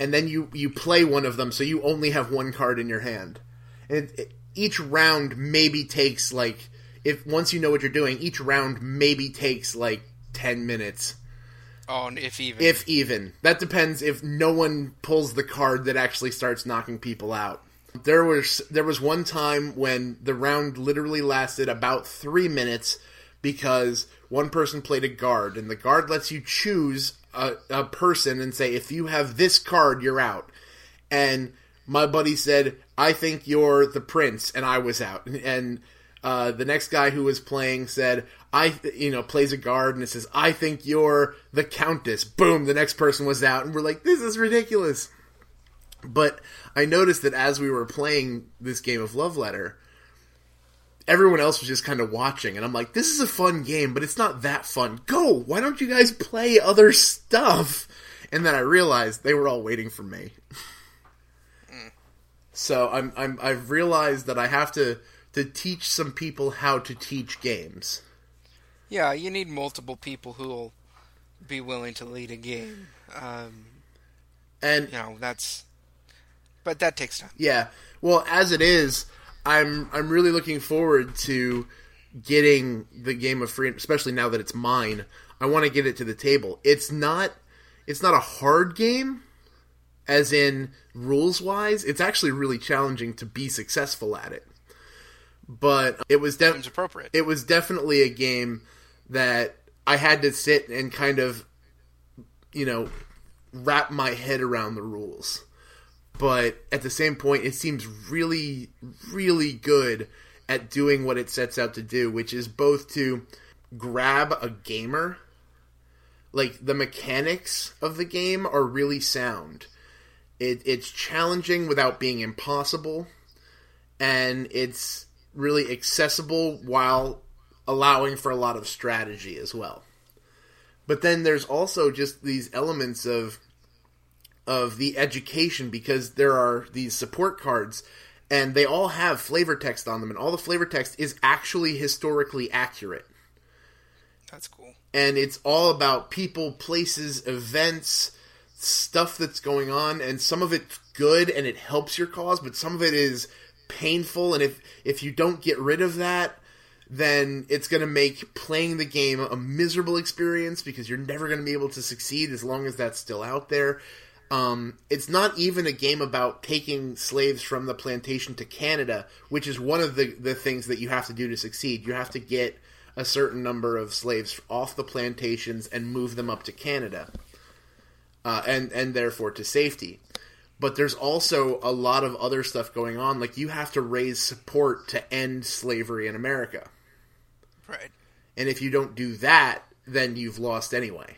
S2: and then you you play one of them, so you only have one card in your hand. And it, each round maybe takes like if once you know what you're doing, each round maybe takes like ten minutes.
S1: Oh, if even.
S2: If even. That depends if no one pulls the card that actually starts knocking people out. There was there was one time when the round literally lasted about three minutes because one person played a guard, and the guard lets you choose a, a person and say, if you have this card, you're out. And my buddy said, I think you're the prince, and I was out. And uh, the next guy who was playing said, I, you know, plays a guard and it says, I think you're the countess. Boom, the next person was out. And we're like, this is ridiculous. But I noticed that as we were playing this game of Love Letter, everyone else was just kind of watching, and I'm like, this is a fun game, but it's not that fun. Go! Why don't you guys play other stuff? And then I realized they were all waiting for me. So I'm, I'm I've realized that I have to to teach some people how to teach games.
S1: Yeah, you need multiple people who will be willing to lead a game. Um,
S2: and
S1: you know that's, but that takes time.
S2: Yeah. Well, as it is, I'm I'm really looking forward to getting the game of freedom, especially now that it's mine. I want to get it to the table. It's not it's not a hard game, as in rules wise. It's actually really challenging to be successful at it. But it was definitely
S1: appropriate.
S2: It was definitely a game that I had to sit and kind of, you know, wrap my head around the rules but at the same point, it seems really, really good at doing what it sets out to do, which is both to grab a gamer. Like the mechanics of the game are really sound. It, it's challenging without being impossible, and it's really accessible while allowing for a lot of strategy as well. But then there's also just these elements of of the education because there are these support cards and they all have flavor text on them and all the flavor text is actually historically accurate.
S1: That's cool.
S2: And it's all about people, places, events, stuff that's going on and some of it's good and it helps your cause, but some of it is painful and if if you don't get rid of that then it's going to make playing the game a miserable experience because you're never going to be able to succeed as long as that's still out there. Um, it's not even a game about taking slaves from the plantation to Canada, which is one of the, the things that you have to do to succeed. You have to get a certain number of slaves off the plantations and move them up to Canada, uh, and and therefore to safety. but there's also a lot of other stuff going on. Like you have to raise support to end slavery in America.
S1: Right.
S2: And if you don't do that, then you've lost anyway.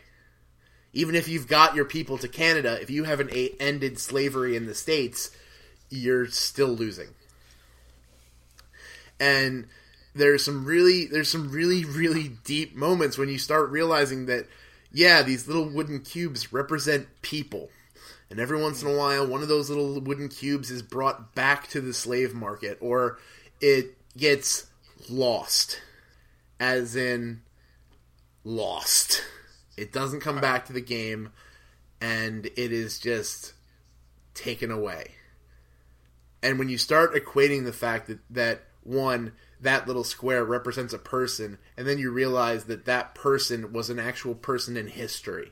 S2: Even if you've got your people to Canada, if you haven't ended slavery in the States, you're still losing. And there's some really there's some really really deep moments when you start realizing that yeah, these little wooden cubes represent people. And every once in a while, one of those little wooden cubes is brought back to the slave market, or it gets lost. As in, lost. It doesn't come back to the game, and it is just taken away. And when you start equating the fact that, that one, that little square represents a person, and then you realize that that person was an actual person in history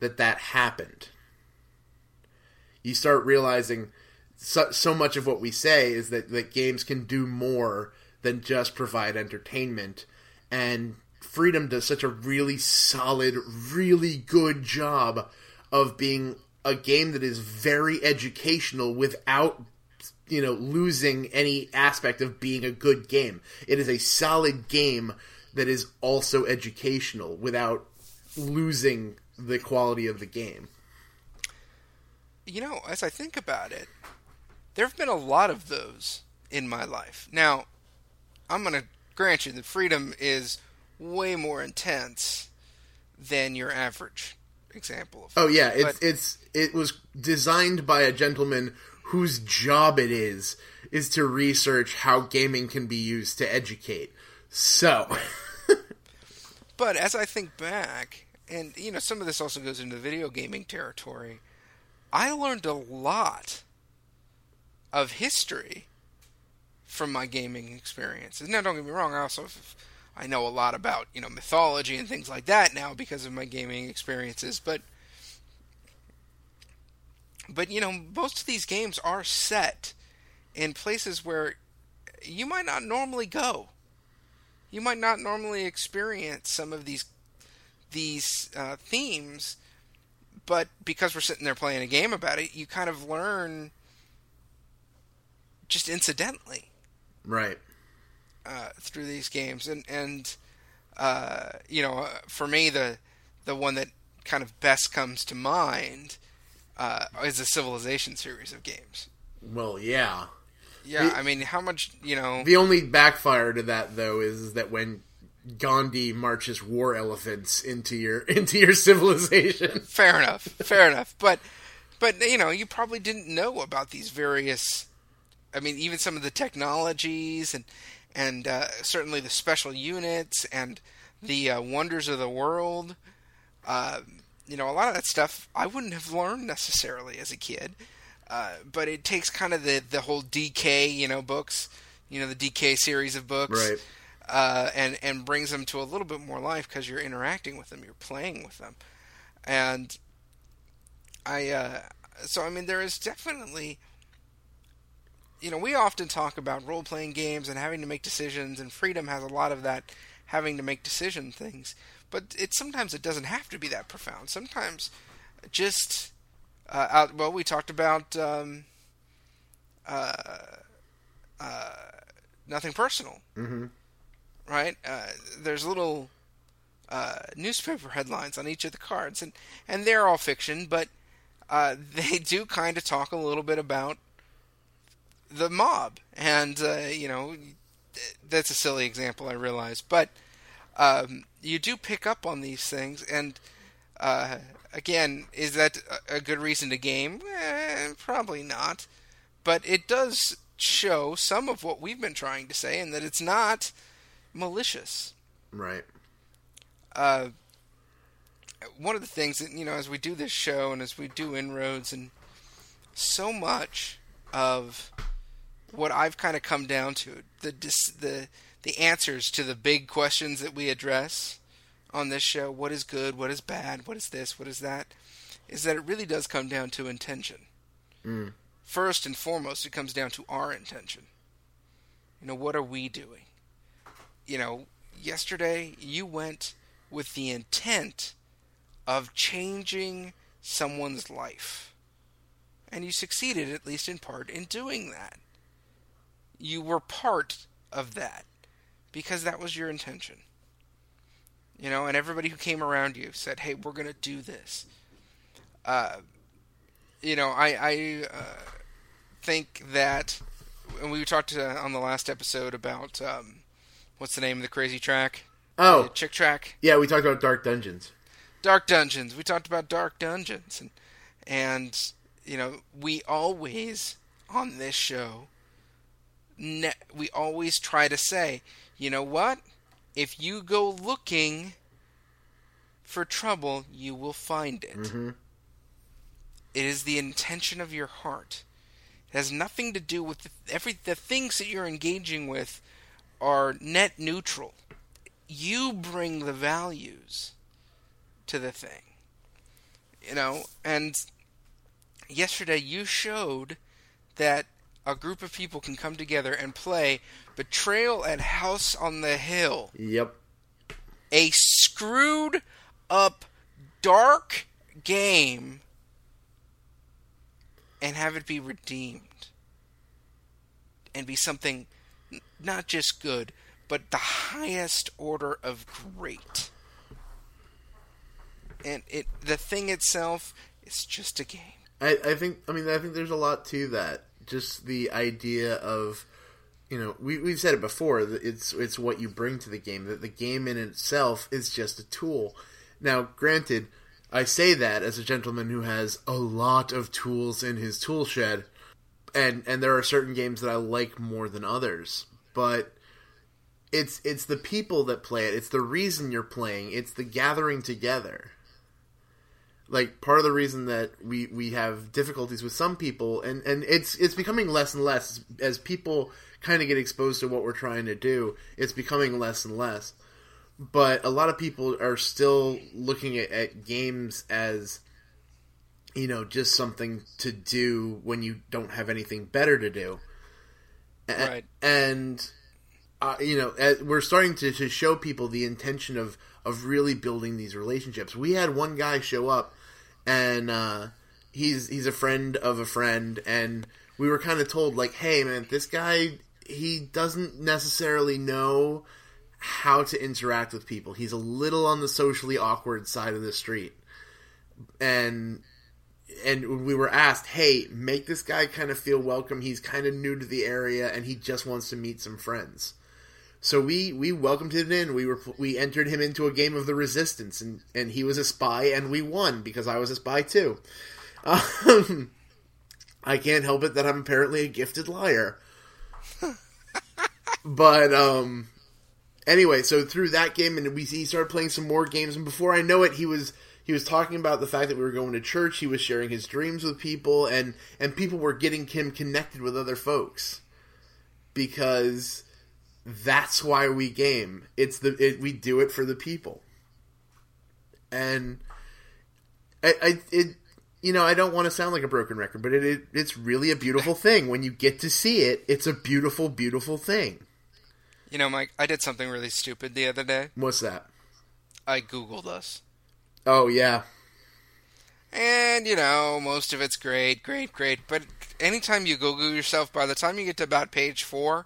S2: that that happened. You start realizing so, so much of what we say is that, that games can do more than just provide entertainment. And Freedom does such a really solid, really good job of being a game that is very educational without you know losing any aspect of being a good game. It is a solid game that is also educational without losing the quality of the game.
S1: You know, as I think about it, there have been a lot of those in my life. Now, I'm going to grant you that freedom is way more intense than your average example of.
S2: Oh yeah, it's
S1: But-
S2: it's it was designed by a gentleman whose job it is is to research how gaming can be used to educate. So,
S1: But as I think back, and you know, some of this also goes into video gaming territory, I learned a lot of history from my gaming experiences. Now, don't get me wrong, I also I know a lot about you know mythology and things like that now because of my gaming experiences. But but you know, most of these games are set in places where you might not normally go you might not normally experience some of these these uh, themes, but because we're sitting there playing a game about it, you kind of learn just incidentally
S2: right.
S1: uh, through these games, and and uh, you know, for me, the the one that kind of best comes to mind uh, is the Civilization series of games.
S2: Well, yeah.
S1: Yeah, I mean, how much you know?
S2: The only backfire to that though is that when Gandhi marches war elephants into your into your civilization.
S1: fair enough fair enough but but you know you probably didn't know about these various i mean even some of the technologies and and uh, certainly the special units and the uh, wonders of the world uh, you know a lot of that stuff i wouldn't have learned necessarily as a kid uh, but it takes kind of the the whole dk you know books you know the dk series of books
S2: Right.
S1: uh, and and brings them to a little bit more life because you're interacting with them, you're playing with them, and I uh, so I mean there is definitely you know we often talk about role playing games and having to make decisions, and freedom has a lot of that having to make decision things, but it sometimes it doesn't have to be that profound. Sometimes just uh, out well we talked about um, uh, uh, nothing personal
S2: Mm-hmm.
S1: right? Uh, there's little uh, newspaper headlines on each of the cards, and and they're all fiction, but uh, they do kind of talk a little bit about the mob, and uh, you know that's a silly example, I realize, but um, you do pick up on these things, and uh, again, is that a good reason to game? Eh, probably not, but it does show some of what we've been trying to say, and that it's not malicious.
S2: Right.
S1: Uh, one of the things that you know, as we do this show and as we do inroads, and so much of what I've kind of come down to the dis- the the answers to the big questions that we address on this show: what is good, what is bad, what is this, what is that, is that it really does come down to intention.
S2: Mm.
S1: First and foremost, it comes down to our intention. You know, what are we doing? You know, yesterday you went with the intent of changing someone's life. And you succeeded, at least in part, in doing that. You were part of that because that was your intention. You know, and everybody who came around you said, hey, we're going to do this. Uh, you know, I, I uh, think that, and we talked uh, on the last episode about um, what's the name of the crazy track?
S2: Oh,
S1: The Chick tract.
S2: yeah, we talked about Dark Dungeons.
S1: Dark Dungeons. We talked about Dark Dungeons, and and you know we always on this show, ne- we always try to say, you know what? If you go looking for trouble, you will find it.
S2: Mm-hmm.
S1: It is the intention of your heart. It has nothing to do with the, every the things that you're engaging with are net neutral. You bring the values to the thing. You know, and yesterday you showed that a group of people can come together and play Betrayal at House on the Hill,
S2: Yep.
S1: a screwed up dark game. And have it be redeemed. And be something not just good but the highest order of great. And it the thing itself is just a game.
S2: I, I think I mean I think there's a lot to that. Just the idea of you know, we we've said it before, it's it's what you bring to the game, that the game in itself is just a tool. Now, granted, I say that as a gentleman who has a lot of tools in his tool shed, and and there are certain games that I like more than others, but it's it's the people that play it. It's the reason you're playing. It's the gathering together like part of the reason that we we have difficulties with some people and and it's it's becoming less and less. As people kind of get exposed to what we're trying to do it's becoming less and less. But a lot of people are still looking at, at games as you know just something to do when you don't have anything better to do.
S1: Right.
S2: and uh, you know we're starting to, to show people the intention of of really building these relationships. We had one guy show up and uh, he's he's a friend of a friend and we were kind of told like hey man this guy he doesn't necessarily know how to interact with people he's a little on the socially awkward side of the street and and we were asked, "Hey, make this guy kind of feel welcome. He's kind of new to the area, and he just wants to meet some friends." So we we welcomed him in. We were we entered him into a game of the Resistance, and and he was a spy, and we won because I was a spy too. Um, I can't help it that I'm apparently a gifted liar. but um, anyway, so through that game, and we he started playing some more games, and before I know it, he was he was talking about the fact that we were going to church. He was sharing his dreams with people, and and people were getting him connected with other folks because that's why we game. It's the it, we do it for the people, and I, I it you know I don't want to sound like a broken record, but it, it it's really a beautiful thing when you get to see it. It's a beautiful, beautiful thing.
S1: you know mike i did something really stupid the other day
S2: What's that?
S1: i googled us
S2: Oh yeah,
S1: And, you know, most of it's great, great, great. But anytime you Google yourself, by the time you get to about page four,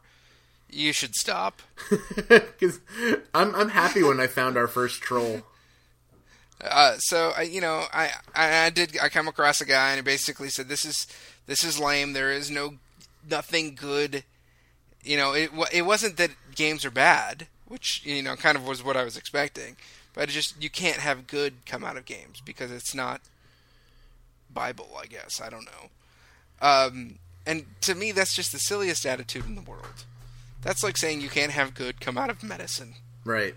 S1: you should stop.
S2: because I'm I'm happy when I found our first troll.
S1: Uh, so, I, you know, I, I, I did, I come across a guy and he basically said, this is, this is lame. There is no, nothing good. You know, it, it wasn't that games are bad, which, you know, kind of was what I was expecting. But it just, you can't have good come out of games because it's not Bible, I guess. I don't know. Um, and to me, that's just the silliest attitude in the world. That's like saying you can't have good come out of medicine,
S2: Right.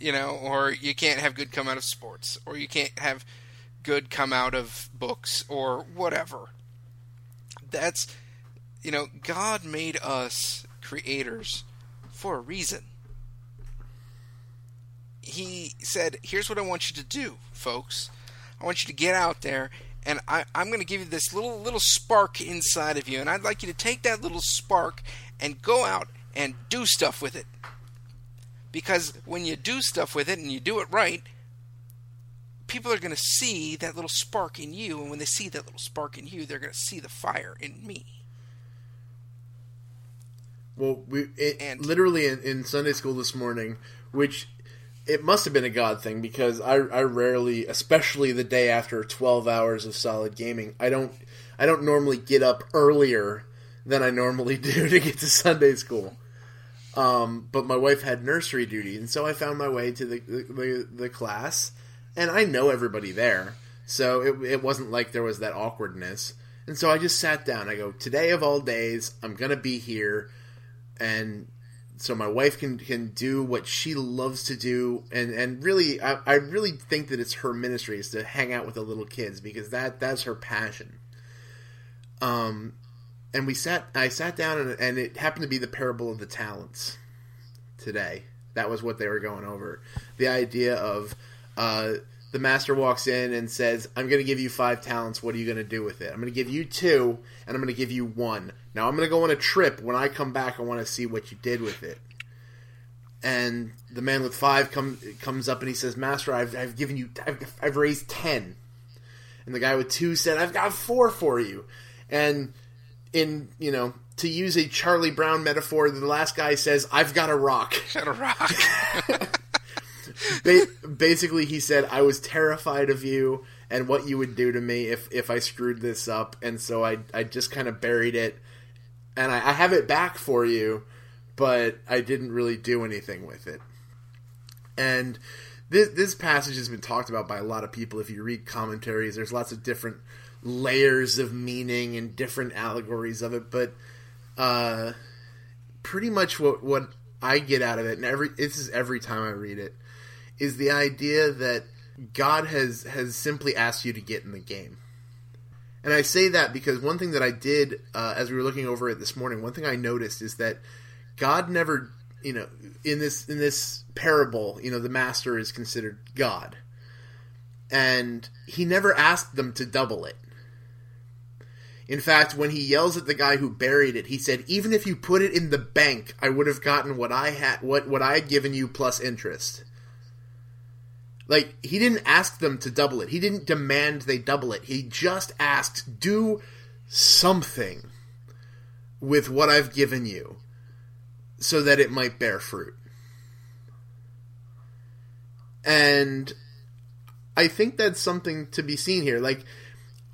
S1: you know, or you can't have good come out of sports, or you can't have good come out of books, or whatever. That's, you know, God made us creators for a reason. He said, Here's what I want you to do, folks. I want you to get out there and I, I'm going to give you this little little spark inside of you, and I'd like you to take that little spark and go out and do stuff with it. Because when you do stuff with it and you do it right, people are going to see that little spark in you, and when they see that little spark in you, they're going to see the fire in me.
S2: Well, we it, and, literally in, in Sunday school this morning, which it must have been a God thing because I, I rarely, especially the day after twelve hours of solid gaming, I don't I don't normally get up earlier than I normally do to get to Sunday school. Um, but my wife had nursery duty, and so I found my way to the the, the class, and I know everybody there, so it, it wasn't like there was that awkwardness. And so I just sat down. I go, today of all days, I'm gonna be here and so my wife can can do what she loves to do and and really I, I really think that it's her ministry is to hang out with the little kids because that that's her passion um and we sat i sat down and, and it happened to be the parable of the talents today that was what they were going over the idea of uh the master walks in and says, I'm going to give you five talents. What are you going to do with it? I'm going to give you two, and I'm going to give you one. Now, I'm going to go on a trip. When I come back, I want to see what you did with it. And the man with five come, comes up and he says, Master, I've, I've given you, I've, I've raised ten. And the guy with two said, I've got four for you. And in, you know, to use a Charlie Brown metaphor, the last guy says, I've got a rock.
S1: Got a rock.
S2: ba- basically, he said, "I was terrified of you and what you would do to me if if I screwed this up," and so I I just kind of buried it, and I, I have it back for you, but I didn't really do anything with it. And this this passage has been talked about by a lot of people. If you read commentaries, there's lots of different layers of meaning and different allegories of it, but uh, pretty much what what I get out of it, and every this is every time I read it, is the idea that God has has simply asked you to get in the game. And I say that because one thing that I did uh, as we were looking over it this morning, one thing I noticed is that God never, you know, in this in this parable, you know, the master is considered God, and he never asked them to double it. In fact, when he yells at the guy who buried it, he said, "Even if you put it in the bank, I would have gotten what I had what what I had given you plus interest." Like he didn't ask them to double it. He didn't demand they double it. He just asked, "Do something with what I've given you so that it might bear fruit." And I think that's something to be seen here. Like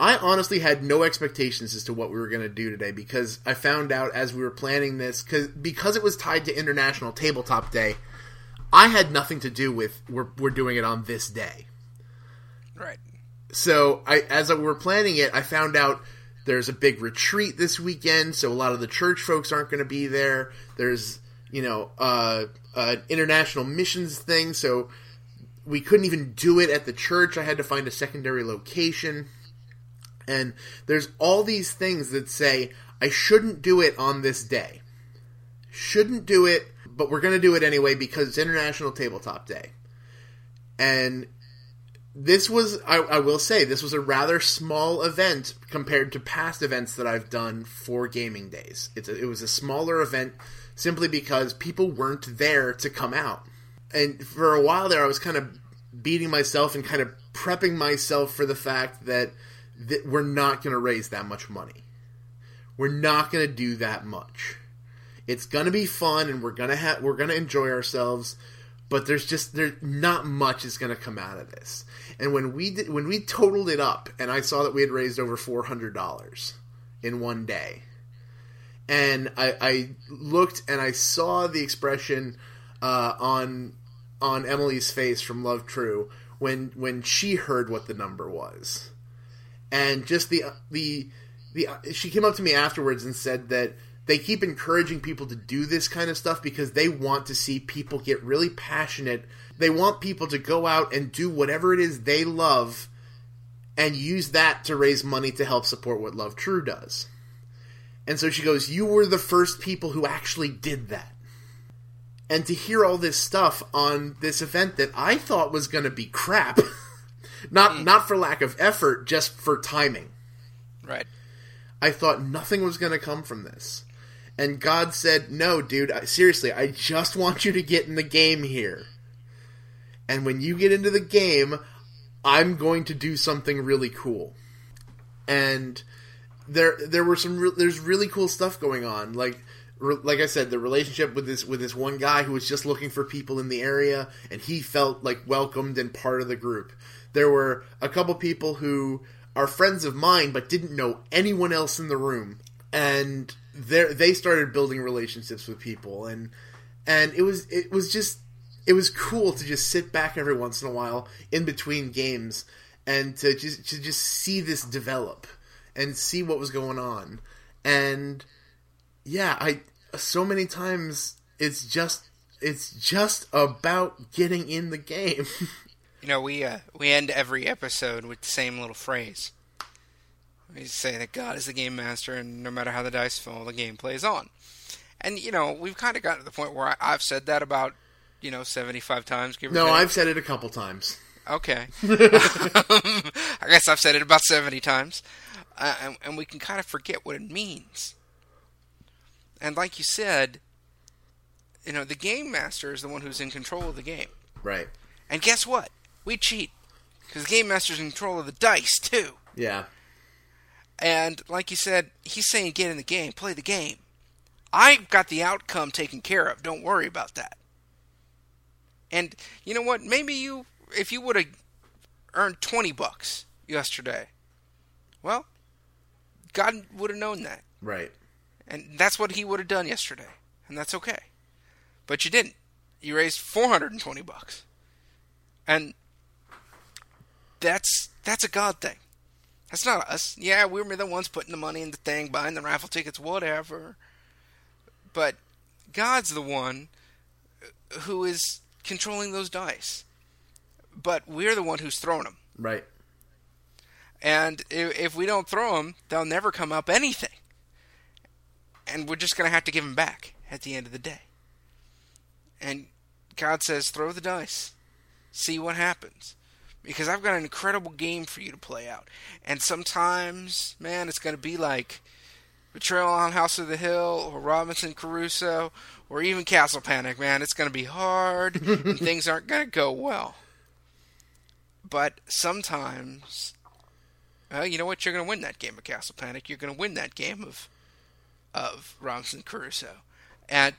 S2: I honestly had no expectations as to what we were going to do today because I found out as we were planning this cuz because it was tied to International Tabletop Day I had nothing to do with we're we're doing it on this day.
S1: Right.
S2: So I as I were planning it, I found out there's a big retreat this weekend, so a lot of the church folks aren't going to be there. There's you know uh, an international missions thing, so we couldn't even do it at the church. I had to find a secondary location. And there's all these things that say I shouldn't do it on this day. Shouldn't do it but we're going to do it anyway because it's International Tabletop Day. And this was, I, I, will say, this was a rather small event compared to past events that I've done for gaming days. A, it was a smaller event simply because people weren't there to come out. And for a while there, I was kind of beating myself and kind of prepping myself for the fact that, that we're not going to raise that much money. We're not going to do that much. It's gonna be fun, and we're gonna have we're gonna enjoy ourselves. But there's just there's not much is gonna come out of this. And when we did, when we totaled it up, and I saw that we had raised over four hundred dollars in one day, and I, I, looked and I saw the expression uh, on on Emily's face from Love True when when she heard what the number was, and just the the the she came up to me afterwards and said that they keep encouraging people to do this kind of stuff because they want to see people get really passionate. They want people to go out and do whatever it is they love and use that to raise money to help support what Love True does. And so she goes, You were the first people who actually did that. And to hear all this stuff on this event that I thought was going to be crap, not mm. not for lack of effort, just for timing.
S1: Right.
S2: I thought nothing was going to come from this. And God said, No, dude, seriously, I just want you to get in the game here. And when you get into the game, I'm going to do something really cool. And there there were some re- there's really cool stuff going on like like I said the relationship with this with this one guy who was just looking for people in the area and he felt like welcomed and part of the group. There were a couple people who are friends of mine but didn't know anyone else in the room and they started building relationships with people and and it was it was just it was cool to just sit back every once in a while in between games and to just to just see this develop and see what was going on. And yeah, I so many times it's just it's just about getting in the game.
S1: you know, we uh, we end every episode with the same little phrase. We say that God is the game master, and no matter how the dice fall, the game plays on. And you know, we've kind of gotten to the point where I, have said that about you know seventy five times.
S2: no, I've said it a couple times.
S1: Okay, I guess I've said it about seventy times uh, and, and we can kind of forget what it means. And like you said, you know, the game master is the one who's in control of the game.
S2: Right.
S1: And guess what? We cheat because the game master's in control of the dice too.
S2: Yeah.
S1: And like you said, he's saying get in the game, play the game. I've got the outcome taken care of. Don't worry about that. And you know what? Maybe you, if you would have earned twenty bucks yesterday, well, God would have known that.
S2: Right.
S1: And that's what he would have done yesterday. And that's okay. But you didn't. You raised 420 bucks. And that's that's a God thing. That's not us. Yeah, we were the ones putting the money in the thing, buying the raffle tickets, whatever. But God's the one who is controlling those dice. But we're the one who's throwing them.
S2: Right.
S1: And if, if we don't throw them, they'll never come up anything. And we're just going to have to give them back at the end of the day. And God says, throw the dice, see what happens. Because I've got an incredible game for you to play out. And sometimes, man, it's going to be like Betrayal on House of the Hill or Robinson Crusoe or even Castle Panic, man. It's going to be hard and things aren't going to go well. But sometimes well, you know what? You're going to win that game of Castle Panic. You're going to win that game of of Robinson Crusoe, and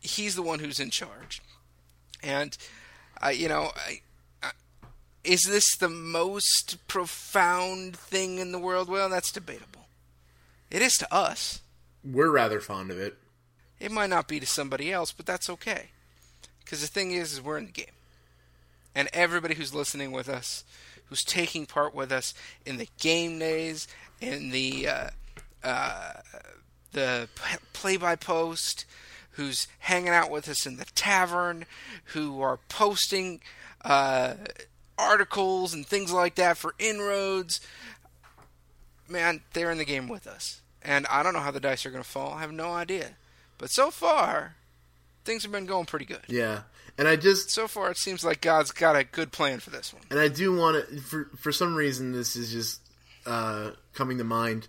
S1: he's the one who's in charge. And uh, you know, I, I, is this the most profound thing in the world? Well, that's debatable. It is to us.
S2: We're rather fond of it.
S1: It might not be to somebody else, but that's okay. Because the thing is, is we're in the game, and everybody who's listening with us who's taking part with us in the game days, in the uh, uh, the play by post, who's hanging out with us in the tavern, who are posting uh, articles and things like that for inroads. Man, they're in the game with us. And I don't know how the dice are going to fall. I have no idea. But so far, things have been going pretty good.
S2: Yeah. And I just
S1: so far it seems like God's got a good plan for this one.
S2: And I do want to for for some reason this is just uh, coming to mind.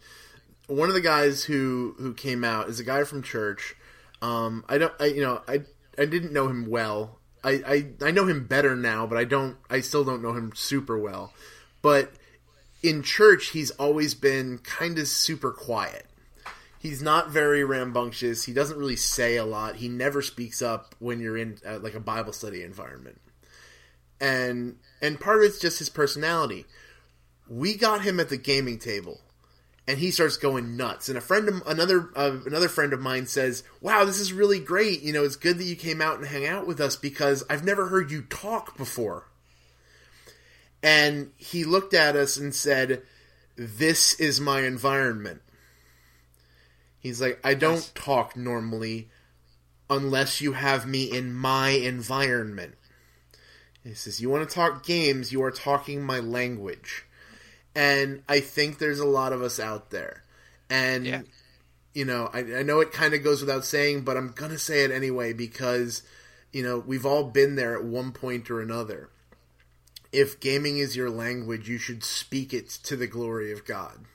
S2: One of the guys who who came out is a guy from church. Um, I don't I you know I I didn't know him well. I, I know him better now, but I don't I still don't know him super well. But in church he's always been kind of super quiet he's not very rambunctious. He doesn't really say a lot. He never speaks up when you're in uh, like a Bible study environment. And and part of it's just his personality. We got him at the gaming table and he starts going nuts. And a friend, of, another uh, another friend of mine says, "Wow, this is really great. You know, it's good that you came out and hang out with us because I've never heard you talk before." And he looked at us and said, "This is my environment." He's like, I don't talk normally unless you have me in my environment. He says, You want to talk games, you are talking my language. And I think there's a lot of us out there. And, yeah. you know, I, I know it kind of goes without saying, but I'm going to say it anyway because, you know, we've all been there at one point or another. If gaming is your language, you should speak it to the glory of God.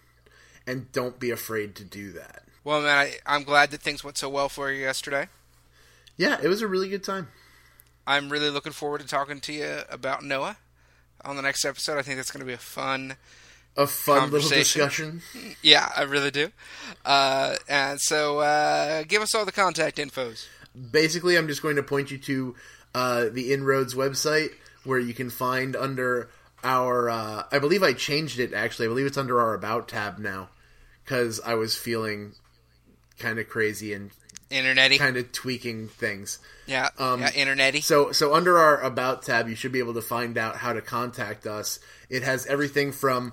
S2: And don't be afraid to do that.
S1: Well, man, I, I'm glad that things went so well for you yesterday.
S2: Yeah, it was a really good time.
S1: I'm really looking forward to talking to you about Noah on the next episode. I think that's going to be a fun,
S2: a fun little discussion.
S1: yeah, I really do. Uh, and so, uh, give us all the contact infos.
S2: Basically, I'm just going to point you to uh, the Inroads website where you can find under our. Uh, I believe I changed it actually. I believe it's under our About tab now because I was feeling kind of crazy and
S1: Internety.
S2: kind of tweaking things.
S1: yeah,
S2: um,
S1: yeah, internety.
S2: So, so under our About tab, you should be able to find out how to contact us. It has everything from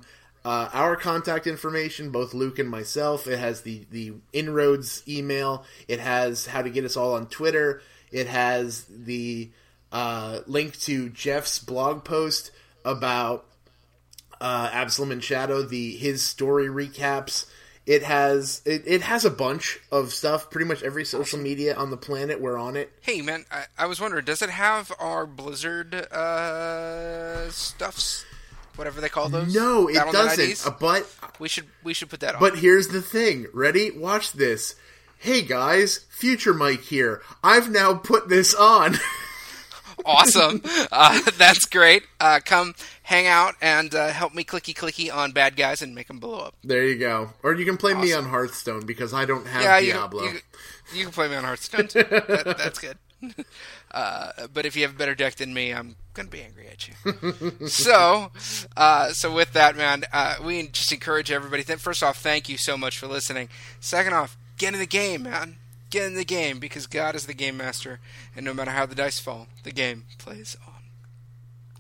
S2: uh, our contact information, both Luke and myself. It has the the inroads email. It has how to get us all on Twitter. It has the uh, link to Jeff's blog post about uh, Absalom and Shadow, the his story recaps. It has it, it has a bunch of stuff. Pretty much every social media on the planet, we're on it.
S1: Hey, man, I, I was wondering, does it have our Blizzard uh, stuffs? Whatever they call those?
S2: No, it doesn't. Uh, but
S1: We should we should put that on.
S2: but here's the thing. Ready? Watch this. Hey guys, Future Mike here. I've now put this on.
S1: awesome. Uh, that's great. Uh, come hang out and uh, help me clicky clicky on bad guys and make them blow up.
S2: there you go. Or you can play me on Hearthstone because I don't have
S1: Yeah,
S2: Diablo.
S1: can, you, you can play me on Hearthstone. Too. That, that's good. Uh, but if you have a better deck than me, I'm gonna be angry at you. so, uh, so with that, man, uh, we just encourage everybody. Th- first off, thank you so much for listening. Second off, get in the game, man. Get in the game because God is the game master, and no matter how the dice fall, the game plays.